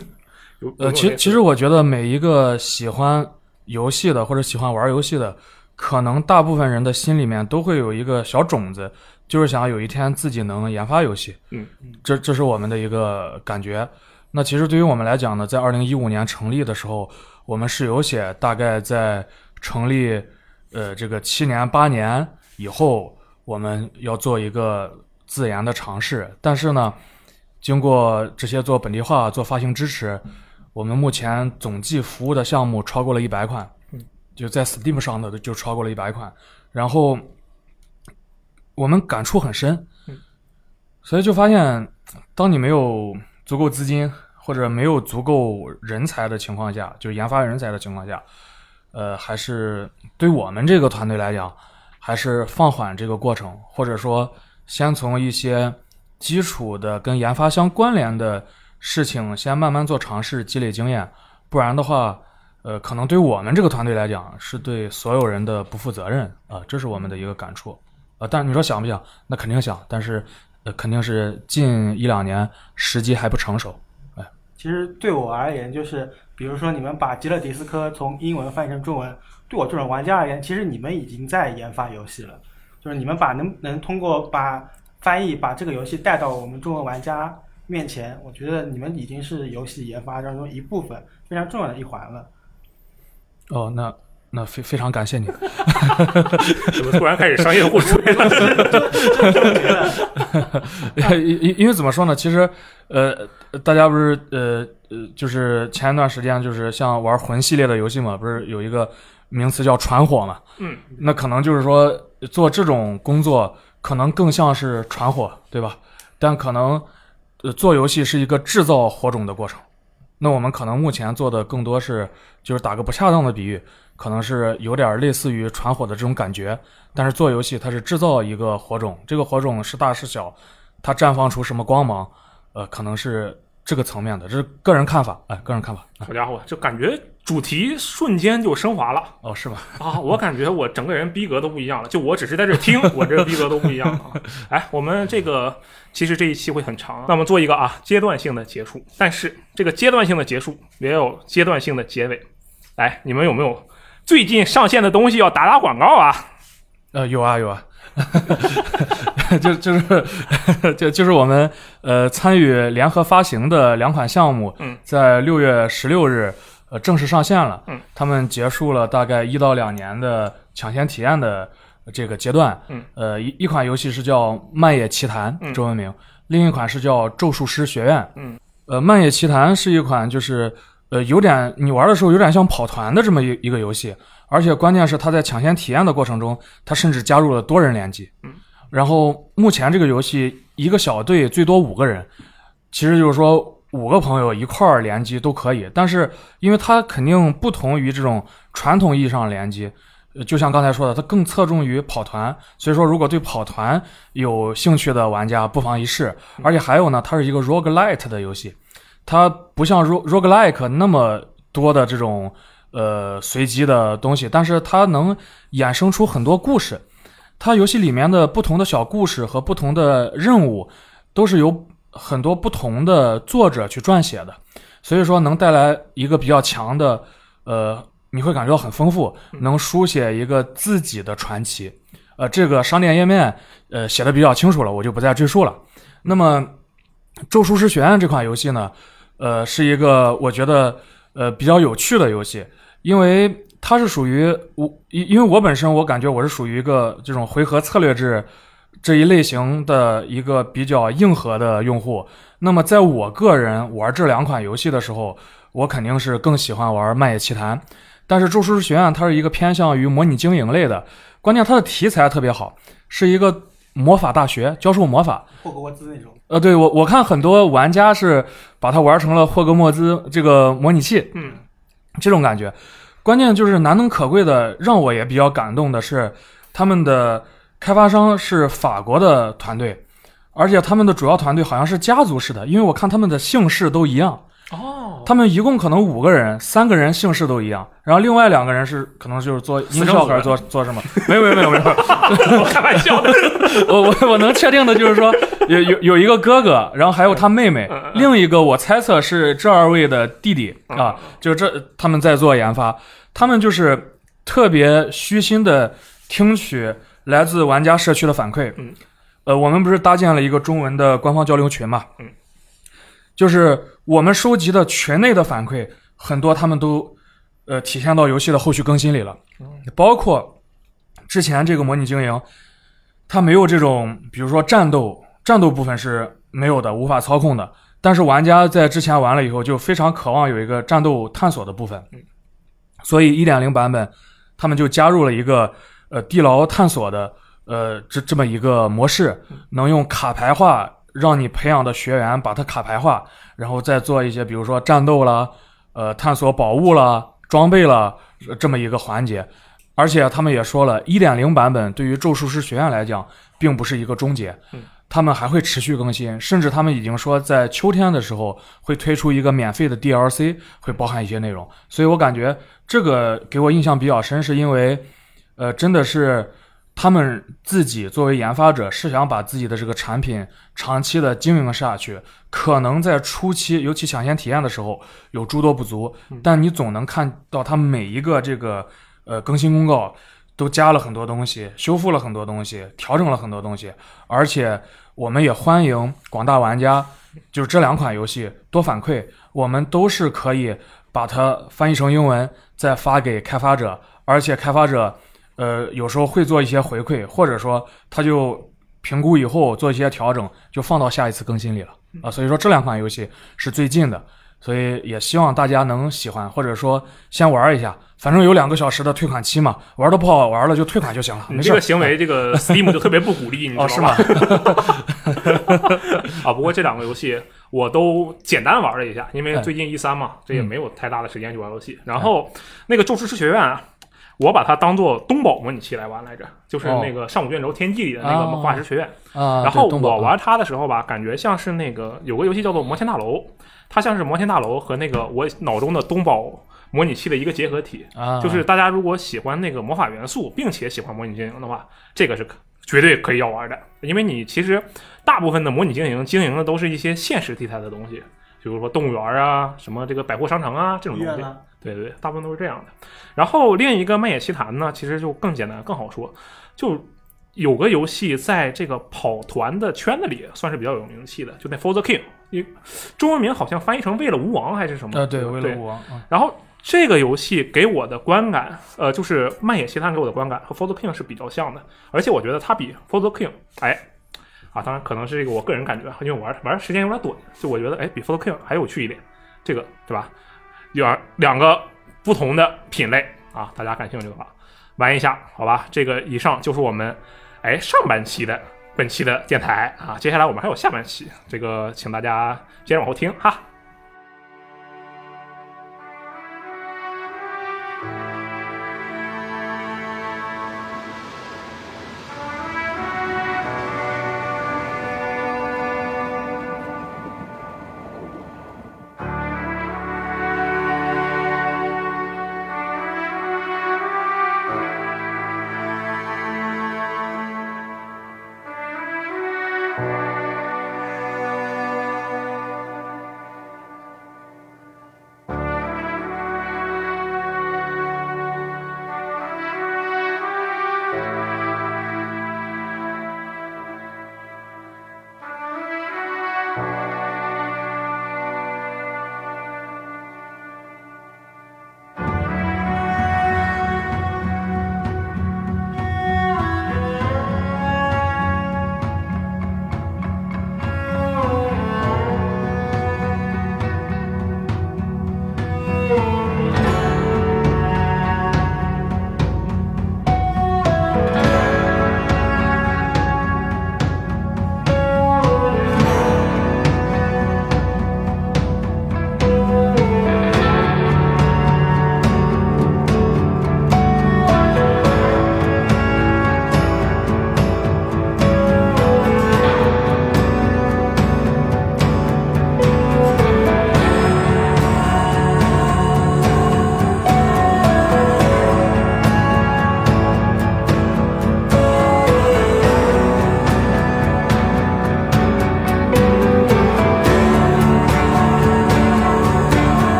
呃，其其实我觉得每一个喜欢游戏的或者喜欢玩游戏的，可能大部分人的心里面都会有一个小种子，就是想有一天自己能研发游戏。嗯，这这是我们的一个感觉。那其实对于我们来讲呢，在二零一五年成立的时候，我们是有写大概在成立呃这个七年八年以后，我们要做一个自研的尝试。但是呢，经过这些做本地化、做发行支持，我们目前总计服务的项目超过了一百款，就在 Steam 上的就超过了一百款。然后我们感触很深，所以就发现，当你没有足够资金或者没有足够人才的情况下，就是研发人才的情况下，呃，还是对我们这个团队来讲，还是放缓这个过程，或者说先从一些基础的跟研发相关联的事情先慢慢做尝试，积累经验，不然的话，呃，可能对我们这个团队来讲，是对所有人的不负责任啊、这是我们的一个感触啊、但是你说想不想？那肯定想，但是呃，肯定是近一两年时机还不成熟。哎其实对我而言，就是比如说你们把《极乐迪斯科》从英文翻译成中文，对我这种玩家而言，其实你们已经在研发游戏了。就是你们把能能通过把翻译把这个游戏带到我们中文玩家面前，我觉得你们已经是游戏研发当中一部分非常重要的一环了。哦，那那非非常感谢你。怎么突然开始商业互吹了？因因因为怎么说呢？其实，呃，大家不是呃呃，就是前一段时间就是像玩魂系列的游戏嘛，不是有一个名词叫传火嘛？嗯，那可能就是说做这种工作，可能更像是传火，对吧？但可能呃做游戏是一个制造火种的过程。那我们可能目前做的更多是，就是打个不恰当的比喻，可能是有点类似于传火的这种感觉。但是做游戏它是制造一个火种，这个火种是大是小，它绽放出什么光芒，呃，可能是这个层面的，这是个人看法，哎，个人看法。好家伙，就感觉主题瞬间就升华了哦，是吗？啊！我感觉我整个人逼格都不一样了，就我只是在这听，我这逼格都不一样了啊！哎，我们这个其实这一期会很长，那我们做一个啊阶段性的结束，但是这个阶段性的结束也有阶段性的结尾。来，你们有没有最近上线的东西要打打广告啊？呃，有啊有啊，就就是就就是我们呃参与联合发行的两款项目，嗯，在六月十六日呃正式上线了，嗯，他们结束了大概一到两年的抢先体验的这个阶段，嗯，呃一一款游戏是叫《漫野奇谭》嗯中文名，另一款是叫《咒术师学院》，嗯，呃，《漫野奇谭》是一款就是呃有点你玩的时候有点像跑团的这么一一个游戏。而且关键是，它在抢先体验的过程中，它甚至加入了多人联机。嗯，然后目前这个游戏一个小队最多五个人，其实就是说五个朋友一块儿联机都可以。但是因为它肯定不同于这种传统意义上联机，就像刚才说的，它更侧重于跑团。所以说，如果对跑团有兴趣的玩家，不妨一试。而且还有呢，它是一个 roguelite 的游戏，它不像 roguelike 那么多的这种。呃，随机的东西，但是它能衍生出很多故事。它游戏里面的不同的小故事和不同的任务，都是由很多不同的作者去撰写的，所以说能带来一个比较强的，呃，你会感觉到很丰富，能书写一个自己的传奇。呃，这个商店页面，呃，写的比较清楚了，我就不再赘述了。那么，《咒术师学院》这款游戏呢，呃，是一个我觉得呃比较有趣的游戏。因为它是属于我，因因为我本身我感觉我是属于一个这种回合策略制这一类型的一个比较硬核的用户。那么在我个人玩这两款游戏的时候，我肯定是更喜欢玩《漫野奇谭》，但是《咒术师学院》它是一个偏向于模拟经营类的，关键它的题材特别好，是一个魔法大学教授魔法。霍格沃兹那种。呃，对我我看很多玩家是把它玩成了霍格沃兹这个模拟器，嗯。这种感觉，关键就是难能可贵的，让我也比较感动的是，他们的开发商是法国的团队，而且他们的主要团队好像是家族式的，因为我看他们的姓氏都一样。哦，他们一共可能五个人，三个人姓氏都一样，然后另外两个人是可能就是做音效还是做做什么？没有没有没有没有，我开玩笑的。我我我能确定的就是说，有有有一个哥哥，然后还有他妹妹，另一个我猜测是这二位的弟弟啊，就这他们在做研发，他们就是特别虚心的听取来自玩家社区的反馈。嗯，呃，我们不是搭建了一个中文的官方交流群嘛？嗯，就是我们收集的群内的反馈，很多他们都呃体现到游戏的后续更新里了，包括之前这个模拟经营。它没有这种，比如说战斗，战斗部分是没有的，无法操控的。但是玩家在之前玩了以后，就非常渴望有一个战斗探索的部分。所以一点零版本，他们就加入了一个呃地牢探索的呃这这么一个模式，能用卡牌化让你培养的学员把它卡牌化，然后再做一些比如说战斗啦、呃探索宝物啦、装备啦这么一个环节。而且他们也说了，一点零版本对于咒术师学院来讲，并不是一个终结，他们还会持续更新，甚至他们已经说在秋天的时候会推出一个免费的 DLC，会包含一些内容。所以我感觉这个给我印象比较深，是因为，呃，真的是他们自己作为研发者是想把自己的这个产品长期的经营下去，可能在初期，尤其抢先体验的时候有诸多不足，但你总能看到它每一个这个。呃，更新公告都加了很多东西，修复了很多东西，调整了很多东西，而且我们也欢迎广大玩家，就是这两款游戏多反馈，我们都是可以把它翻译成英文再发给开发者，而且开发者呃有时候会做一些回馈，或者说他就评估以后做一些调整，就放到下一次更新里了啊。所以说这两款游戏是最近的。所以也希望大家能喜欢，或者说先玩一下，反正有两个小时的退款期嘛，玩的不好玩了就退款就行了。没事你这个 行为，这个 Steam 就特别不鼓励，你知道 哦，是吗？啊，不过这两个游戏我都简单玩了一下，因为哎最近一三嘛，这也没有太大的时间去玩游戏。然后那个《咒术师学院》啊，我把它当做东宝模拟器来玩来着，就是哦那个上古卷轴天际里的那个魔化石学院。啊，然后东宝我玩它的时候吧，感觉像是那个有个游戏叫做《摩天大楼》，它像是摩天大楼和那个我脑中的东宝模拟器的一个结合体。啊，就是大家如果喜欢那个魔法元素，并且喜欢模拟经营的话，这个是绝对可以要玩的。因为你其实大部分的模拟经营经营的都是一些现实题材的东西，比如说动物园啊、什么这个百货商城啊这种东西。对对对，大部分都是这样的。然后另一个《漫野奇谭》呢，其实就更简单、更好说，就有个游戏在这个跑团的圈子里算是比较有名气的，就那 For the King，一中文名好像翻译成“为了吴王”还是什么？呃，对，吧为了吴王，啊然后这个游戏给我的观感，呃，就是《漫野奇谭》给我的观感和《For the King》是比较像的，而且我觉得它比《For the King》哎。啊，当然可能是这个我个人感觉，因为玩玩时间有点短，就我觉得哎比《For the King》还有趣一点，这个对吧？有两个不同的品类啊，大家感兴趣的话玩一下，好吧？这个以上就是我们哎上半期的本期的电台啊，接下来我们还有下半期，这个请大家接着往后听哈。